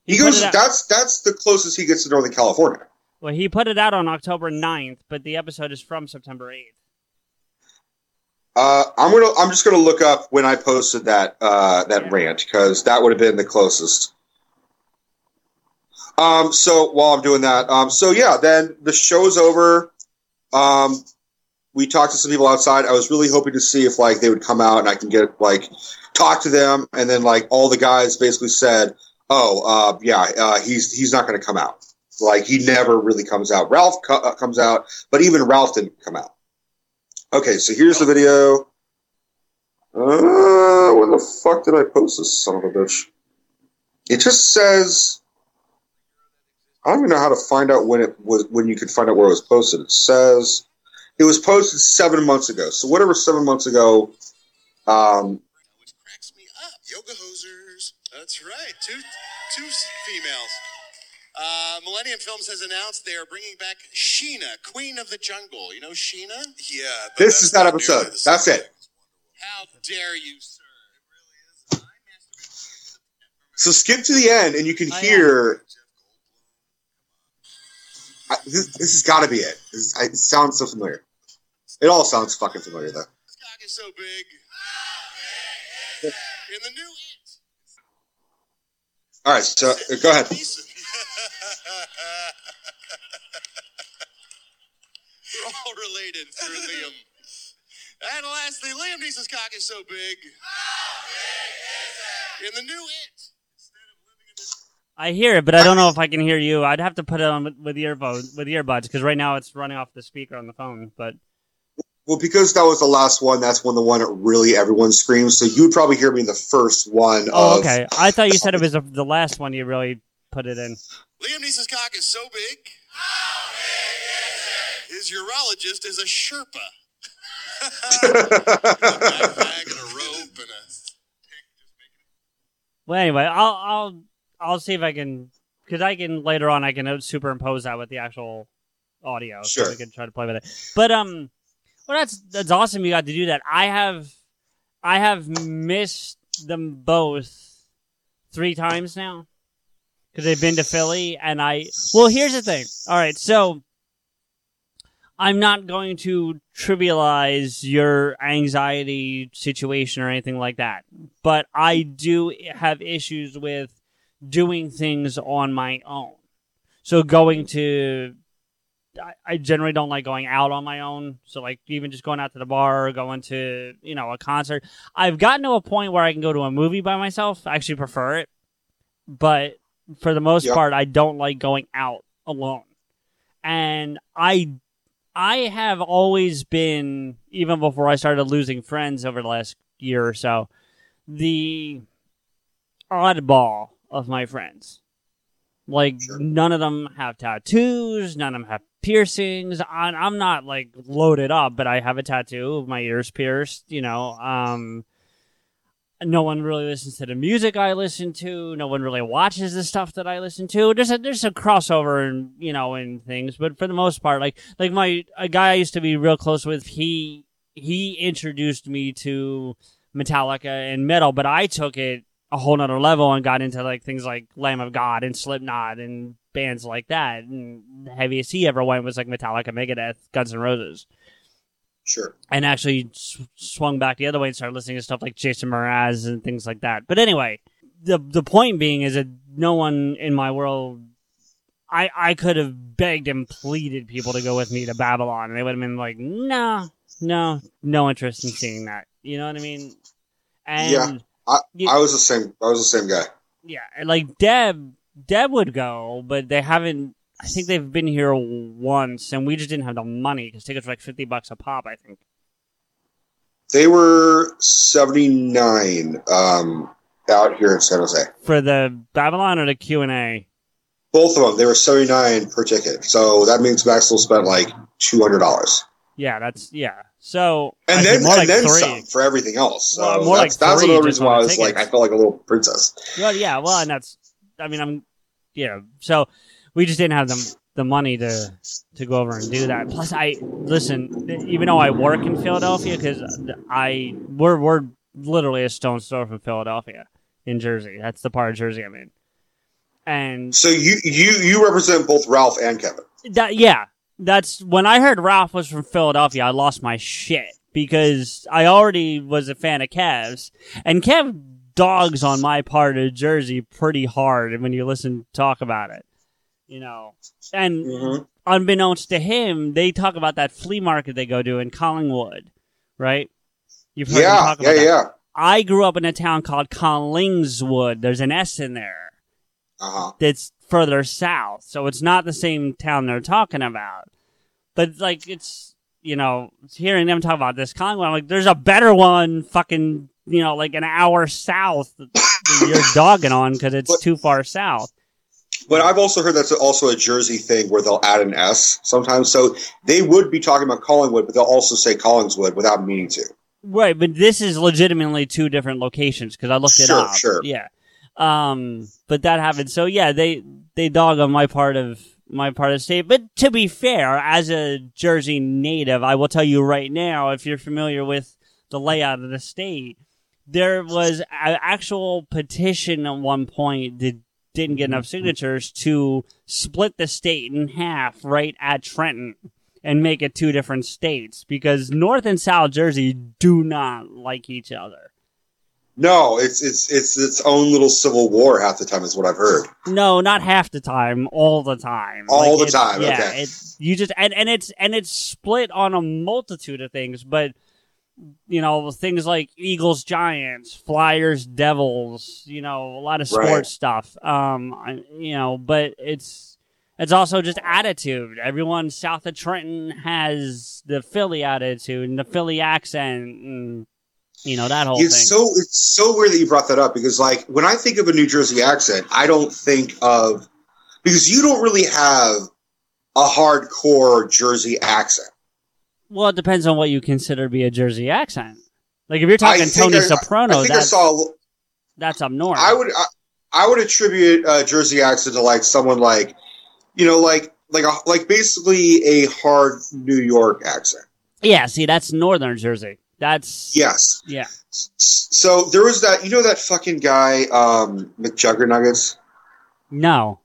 He, put goes. That's that's the closest he gets to Northern California. Well, he put it out on October 9th, but the episode is from September 8th. Uh, I'm gonna. I'm just gonna look up when I posted that uh, that rant because that would have been the closest. Um. So while I'm doing that, um. So yeah, then the show's over. Um. We talked to some people outside. I was really hoping to see if like they would come out and I can get like talk to them, and then like all the guys basically said, "Oh, uh, yeah, uh, he's he's not going to come out. Like he never really comes out. Ralph co- uh, comes out, but even Ralph didn't come out." Okay, so here's the video. Uh, the fuck did I post this son of a bitch? It just says. I don't even know how to find out when it was when you could find out where it was posted. It says it was posted seven months ago. So whatever seven months ago. Um, which cracks me up. Yoga hosers. That's right. Two two females. Uh, Millennium Films has announced they are bringing back Sheena, Queen of the Jungle. You know Sheena? Yeah. but this is that episode. nearly the That's it. How dare you, sir? Really So skip to the end, and you can yeah. hear. I, this, this has got to be it. This, I, it sounds so familiar. It all sounds fucking familiar, though. This cock is so big. In the new It. All right, so uh, go ahead. Neeson. We're all related through Liam. And lastly, Liam Neeson's cock is so big. In the new It. Instead of living in this I hear it, but I don't know if I can hear you. I'd have to put it on with, with earbuds, with earbuds, because right now it's running off the speaker on the phone. But Well, because that was the last one, that's when the one that really everyone screams. So you'd probably hear me in the first one. oh, of, okay. I thought you said it was the- the last one you really put it in. Liam Neeson's cock is so big. His urologist is a Sherpa. Backpack and a rope and a. Well, anyway, I'll I'll I'll see if I can, because I can later on I can superimpose that with the actual audio, so Sure. we can try to play with it. But um, well, that's that's awesome. You got to do that. I have I have missed them both three times now because they've been to Philly, and I well, here's the thing. All right, so. I'm not going to trivialize your anxiety situation or anything like that, but I do have issues with doing things on my own. So going to, I, I generally don't like going out on my own. So like even just going out to the bar or going to you know a concert. I've gotten to a point where I can go to a movie by myself. I actually prefer it, but for the most Yep. part, I don't like going out alone. And I I have always been, even before I started losing friends over the last year or so, the oddball of my friends. Like Sure. none of them have tattoos, none of them have piercings. I, I'm not like loaded up, but I have a tattoo, of my ears pierced. You know, um, no one really listens to the music I listen to. No one really watches the stuff that I listen to. There's a there's a crossover and you know and things, but for the most part, like like my a guy I used to be real close with, he he introduced me to Metallica and metal, but I took it a whole nother level and got into like things like Lamb of God and Slipknot and bands like that. And the heaviest he ever went was like Metallica, Megadeth, Guns N' Roses Sure. and actually sw- swung back the other way and started listening to stuff like Jason Mraz and things like that. But anyway, the the point being is that no one in my world, I I could have begged and pleaded people to go with me to Babble-On, and they would have been like, no, no, no interest in seeing that. You know what I mean? And Yeah. I, You- I was the same. I was the same guy. yeah, and like Deb, Deb would go, but they haven't. I think they've been here once, and we just didn't have the money because tickets were like fifty bucks a pop. I think. They were seventy nine um, out here in San Jose. for the Babble-On or the Q and A. Both of them. They were seventy nine per ticket. So that means Maxwell spent like two hundred dollars, Yeah, that's yeah. So and then more and like then three. some for everything else. So Well, more like that's, that's another reason why I was like, I felt like a little princess. Well, yeah, well, and that's. I mean, I'm. Yeah, so we just didn't have the the money to to go over and do that. Plus, I listen. Even though I work in Philadelphia, because I we're we're literally a stone's throw from Philadelphia in Jersey. That's the part of Jersey I'm in. And So you you you represent both Ralph and Kevin. that yeah that's when i heard ralph was from philadelphia i lost my shit because i already was a fan of Kev's, and kev dogs on my part of jersey pretty hard and when you listen talk about it you know and Mhm. unbeknownst to him they talk about that flea market they go to in collingwood right you've heard them Yeah, talk yeah, about that. yeah. i grew up in a town called collingswood there's an s in there Uh huh. that's further south. So it's not the same town they're talking about. But like it's you know, hearing them talk about this Collingwood, I'm like, there's a better one fucking you know, like an hour south that you're dogging on because it's But- too far south. But I've also heard that's also a Jersey thing where they'll add an S sometimes. So they would be talking about Collingwood, but they'll also say Collingswood without meaning to. Right, but this is legitimately two different locations because I looked it Sure, up. sure. Yeah. Um, but that happened. So yeah, they they dog on my part of my part of the state. But to be fair, as a Jersey native, I will tell you right now, if you're familiar with the layout of the state, there was an actual petition at one point that didn't get enough mm-hmm. signatures to split the state in half right at Trenton and make it two different states because North and South Jersey do not like each other. No, it's it's it's its own little civil war half the time is what I've heard. No, not half the time, all the time. All the it's- time, Yeah, okay. you just and, and it's and it's split on a multitude of things, but you know, things like Eagles Giants, Flyers Devils, you know, a lot of sports Right. stuff. Um I- you know, but it's it's also just attitude. Everyone south of Trenton has the Philly attitude and the Philly accent and you know that whole It's thing. so it's so weird that you brought that up because like when I think of a New Jersey accent, I don't think of because you don't really have a hardcore Jersey accent. Well, it depends on what you consider to be a Jersey accent. Like if you're talking I Tony I- Soprano, I that's saw. that's up north. I would I, I would attribute a Jersey accent to like someone like you know like like a, like basically a hard New York accent. yeah, see, that's northern Jersey. That's Yes. yeah. So there was that you know that fucking guy um McJuggernuggets. No.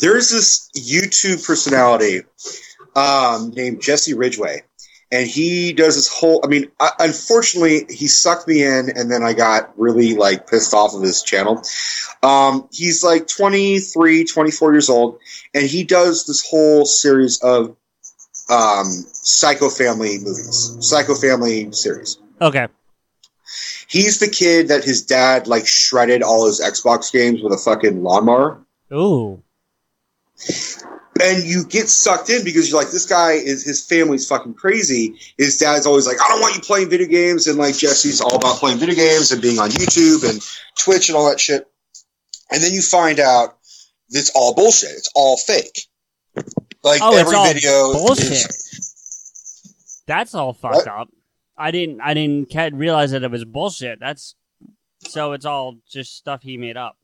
there's this YouTube personality um, named Jesse Ridgway, and he does this whole. I mean, I, unfortunately, he sucked me in, and then I got really like pissed off of his channel. Um, he's like 23, 24 years old, and he does this whole series of um, Psycho Family movies, Psycho Family series. Okay. He's the kid that his dad like shredded all his Xbox games with a fucking lawnmower. Ooh. And you get sucked in because you're like, this guy is his family's fucking crazy. His dad's always like, I don't want you playing video games, and like Jesse's all about playing video games and being on YouTube and Twitch and all that shit. And then you find out it's all bullshit. It's all fake. Like oh, every all video bullshit. is- That's all fucked up. I didn't. I didn't realize that it was bullshit. That's so. It's all just stuff he made up.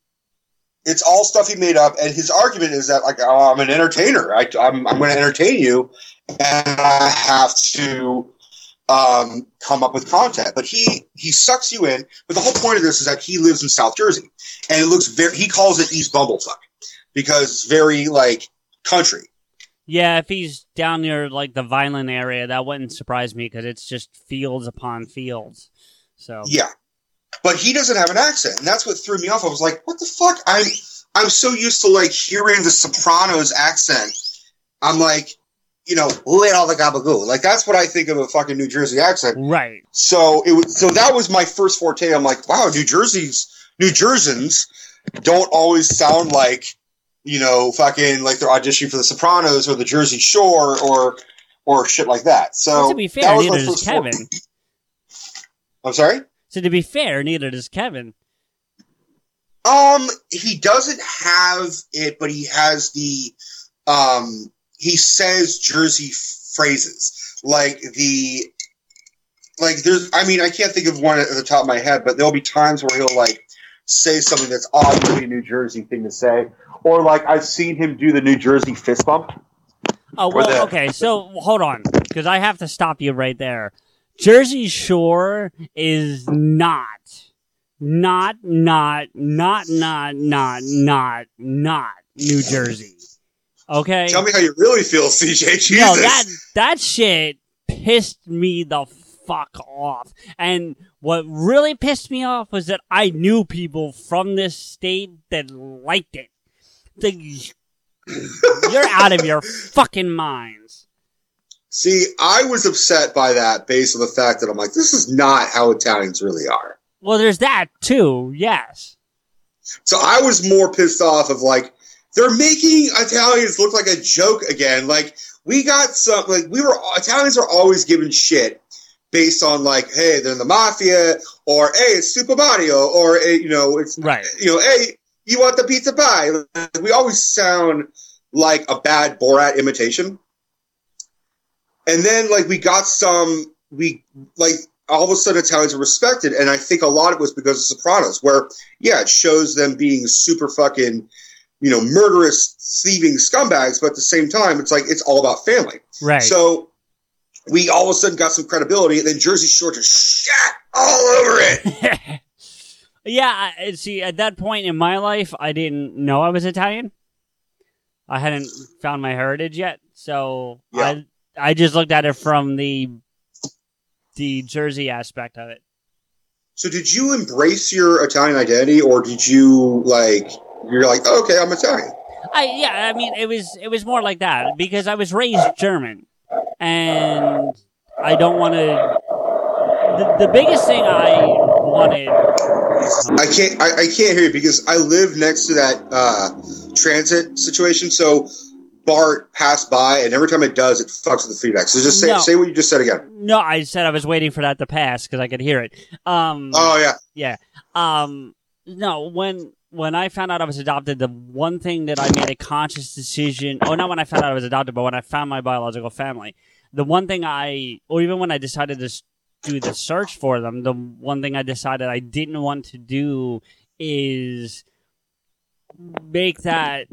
It's all stuff he made up, and his argument is that like oh, I'm an entertainer. I, I'm I'm going to entertain you, and I have to um, come up with content. But he he sucks you in. But the whole point of this is that he lives in South Jersey, and it looks very. He calls it East Bumblefuck because it's very like country. Yeah, if he's down near like the Vineland area, that wouldn't surprise me because it's just fields upon fields. So Yeah, but he doesn't have an accent, and that's what threw me off. I was like, "What the fuck?" I'm I'm so used to like hearing the Sopranos accent. I'm like, you know, ate all the gabagoo? Like that's what I think of a fucking New Jersey accent. right. So it was so that was my first forte. I'm like, wow, New Jersey's New Jerseyans don't always sound like you know fucking like they're auditioning for the Sopranos or the Jersey Shore or or shit like that. So Well, to be fair, that was my first forte. Kevin. I'm sorry. So to be fair, neither does Kevin. Um, he doesn't have it, but he has the um. He says Jersey phrases like the like. There's, I mean, I can't think of one at the top of my head, but there'll be times where he'll like say something that's obviously a New Jersey thing to say, or like I've seen him do the New Jersey fist bump. Oh well, the- okay. So hold on, because I have to stop you right there. Jersey Shore is not, not, not, not, not, not, not, not New Jersey. Okay. Tell me how you really feel, CJ. Jesus. No, that that shit pissed me the fuck off. And what really pissed me off was that I knew people from this state that liked it. The, you're out of your fucking minds. See, I was upset by that based on the fact that I'm like, this is not how Italians really are. Well, there's that too. Yes. So I was more pissed off of like they're making Italians look like a joke again. Like we got some like we were Italians are always given shit based on like, hey, they're in the mafia, or hey, it's Super Mario, or eh, you know, it's Right. you know, hey, you want the pizza pie? We always sound like a bad Borat imitation. And then like we got some we like all of a sudden Italians are respected, and I think a lot of it was because of Sopranos, where yeah, it shows them being super fucking, you know, murderous, thieving scumbags, but at the same time, it's like it's all about family. Right. So we all of a sudden got some credibility, and then Jersey Shore just shat all over it. yeah. I, see, at that point in my life, I didn't know I was Italian. I hadn't found my heritage yet, so Yeah. I I just looked at it from the the Jersey aspect of it. So did you embrace your Italian identity, or did you like you're like okay, I'm Italian? I yeah, I mean it was it was more like that because I was raised German, and I don't want to. The, the biggest thing I wanted. I can't I, I can't hear you because I live next to that uh, transit situation. So Bart passed by, and every time it does, it fucks with the feedback. So just say No. say what you just said again. No, I said I was waiting for that to pass because I could hear it. Um, Oh yeah, yeah. Um, no, when when I found out I was adopted, the one thing that I made a conscious decision. Oh, not when I found out I was adopted, but when I found my biological family. The one thing I, or even when I decided to do the search for them, the one thing I decided I didn't want to do is make that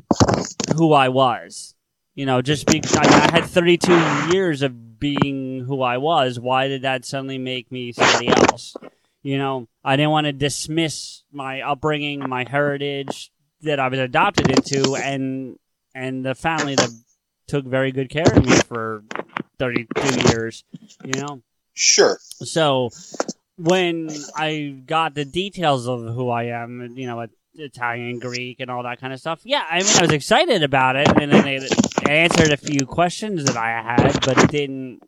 who I was. You know, just because I, I had 32 years of being who I was, why did that suddenly make me somebody else? You know, I didn't want to dismiss my upbringing, my heritage that I was adopted into, and and the family that took very good care of me for 32 years. You know, sure. so when I got the details of who I am, you know, Italian, Greek, and all that kind of stuff, yeah, I mean, I was excited about it, and then it answered a few questions that I had, but it didn't.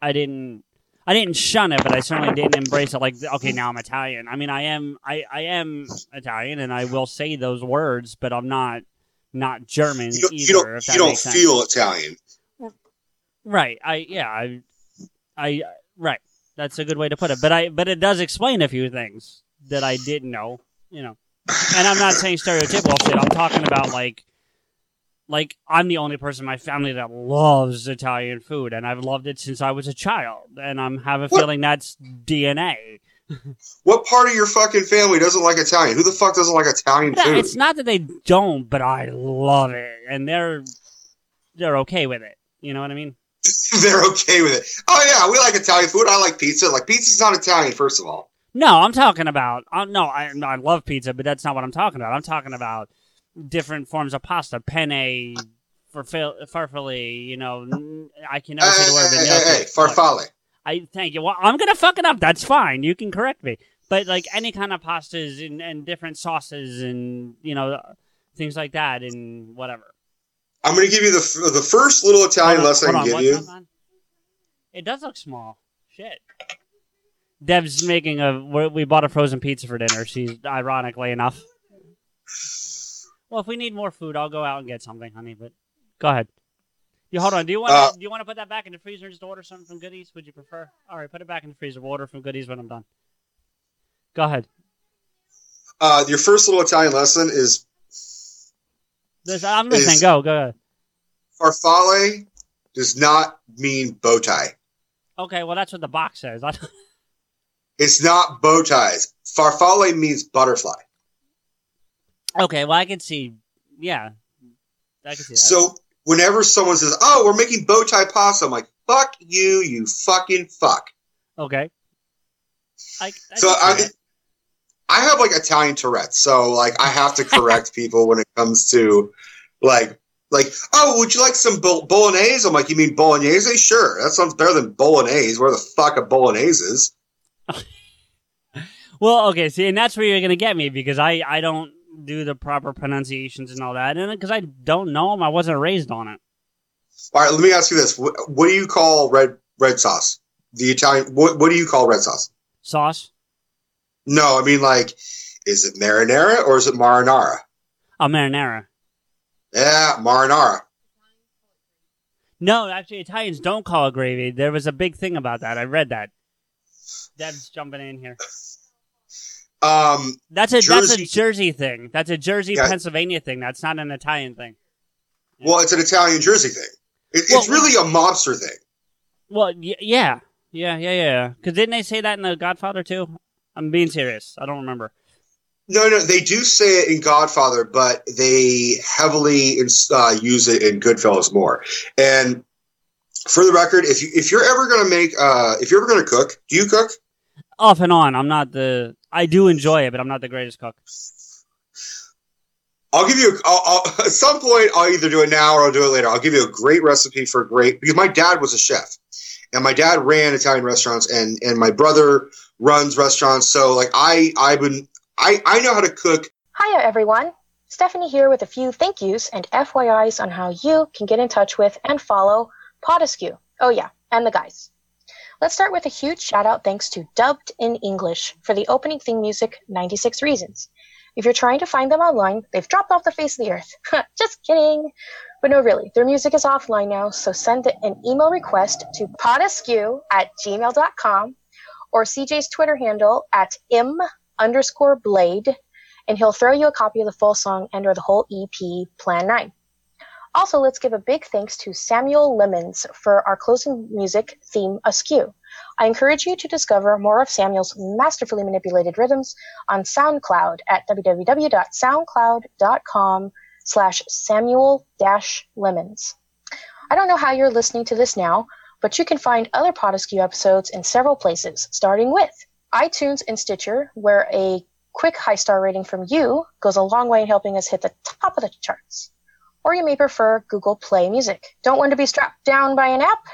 I didn't. I didn't shun it, but I certainly didn't embrace it. Like, okay, now I'm Italian. I mean, I am. I, I am Italian, and I will say those words, but I'm not not German You don't, either. you don't, you don't feel Italian. Right. I yeah. I I right. That's a good way to put it. But I but it does explain a few things that I didn't know. You know, and I'm not saying stereotypical shit. I'm talking about like like I'm the only person in my family that loves Italian food, and I've loved it since I was a child. And I'm have a What? feeling that's DNA. What part of your fucking family doesn't like Italian? Who the fuck doesn't like Italian Yeah, food? it's not that they don't, but I love it, and they're they're okay with it. You know what I mean? They're okay with it. Oh yeah, we like Italian food. I like pizza. Like pizza's not Italian, first of all. No, I'm talking about. Uh, no, I no, I love pizza, but that's not what I'm talking about. I'm talking about different forms of pasta, penne, farfel- farfalle. You know, I can never say the word. Hey, hey, hey, farfalle. I thank you. Well, I'm gonna fuck it up. That's fine. You can correct me. But like any kind of pastas and, and different sauces and you know things like that and whatever. I'm going to give you the f- the first little Italian on, lesson I can on, give you. It does look small. Shit. Deb's making a. we we bought a frozen pizza for dinner. She's ironically enough. Well, if we need more food, I'll go out and get something, honey. But go ahead. You hold on. Do you want Uh, to, do you want to put that back in the freezer and just order something from Goodies? Would you prefer? All right, put it back in the freezer. We'll order from Goodies when I'm done. Go ahead. Uh, your first little Italian lesson is This, I'm listening. Is- Go, go ahead. farfalle does not mean bow tie. Okay, well that's what the box says. It's not bow ties. Farfalle means butterfly. okay, well I can see. Yeah, I can see that. So whenever someone says, "Oh, we're making bow tie pasta," I'm like, "Fuck you, you fucking fuck." okay. I, I So I, that. I have like Italian Tourette's, so like I have to correct people when it comes to like like oh, would you like some bol- bolognese? I'm like, you mean bolognese? Sure, that sounds better than bolognese. Where the fuck a bolognese is? Well, okay, see, and that's where you're gonna get me because I I don't do the proper pronunciations and all that, and uh, because I don't know them, I wasn't raised on it. All right, let me ask you this: what, what do you call red red sauce? The Italian. What what do you call red sauce? Sauce, No, I mean like, is it marinara or is it marinara? a marinara. Yeah, marinara. No, actually, Italians don't call it gravy. There was a big thing about that. I read that. Deb's jumping in here. Um, That's a that's a Jersey- Jersey thing. That's a Jersey, Yeah. Pennsylvania thing. That's not an Italian thing. well, it's an Italian Jersey thing. It, Well- it's really a mobster thing. Well, y- yeah, yeah, yeah, yeah. Because didn't they say that in The Godfather too? I'm being serious. I don't remember. No, no, they do say it in Godfather, but they heavily uh, use it in Goodfellas more. And for the record, if you if you're ever gonna make uh, if you're ever gonna cook, do you cook? Off and on. I'm not the. I do enjoy it, but I'm not the greatest cook. I'll give you. I'll, I'll, at some point, I'll either do it now or I'll do it later. I'll give you a great recipe for a great because my dad was a chef, and my dad ran Italian restaurants, and and my brother runs restaurants. So like I I've been I I know how to cook. Hiya, everyone. Stephanie here with a few thank yous and FYIs on how you can get in touch with and follow Pod Askew. Oh, yeah, and the guys. Let's start with a huge shout out thanks to Dubbed in English for the opening theme music, 96 Reasons. If you're trying to find them online, they've dropped off the face of the earth. Just kidding. But no, really, their music is offline now, so send an email request to podaskew at gmail.com or CJ's Twitter handle at im underscore blade and he'll throw you a copy of the full song and or the whole EP Plan 9. Also, let's give a big thanks to Samuel Lemons for our closing music theme Askew. I encourage you to discover more of Samuel's masterfully manipulated rhythms on SoundCloud at www.soundcloud.com slash Samuel Lemons. I don't know how you're listening to this now, but you can find other Pod Askew episodes in several places, starting with iTunes and Stitcher, where a quick high star rating from you goes a long way in helping us hit the top of the charts. Or you may prefer Google Play Music. Don't want to be strapped down by an app?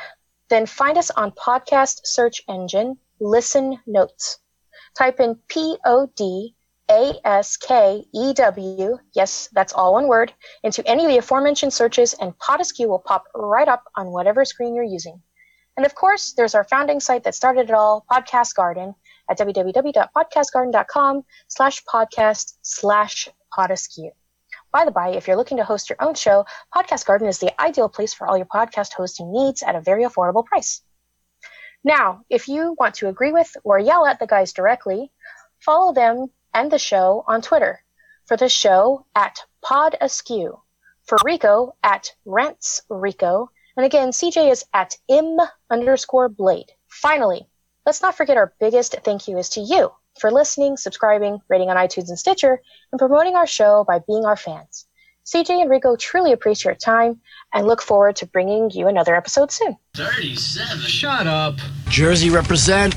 Then find us on podcast search engine Listen Notes. Type in P O D A S K E W, yes, that's all one word, into any of the aforementioned searches, and Pod Askew will pop right up on whatever screen you're using. And of course, there's our founding site that started it all, Podcast Garden, at www.podcastgarden.com slash podcast slash podaskew. By the by, if you're looking to host your own show, Podcast Garden is the ideal place for all your podcast hosting needs at a very affordable price. Now, if you want to agree with or yell at the guys directly, follow them and the show on Twitter. For the show at Pod Askew. For Rico at Rants Rico. And again, CJ is at M underscore blade. Finally, let's not forget our biggest thank you is to you for listening, subscribing, rating on iTunes and Stitcher, and promoting our show by being our fans. CJ and Rico truly appreciate your time and look forward to bringing you another episode soon. 37. Shut up. Jersey represent.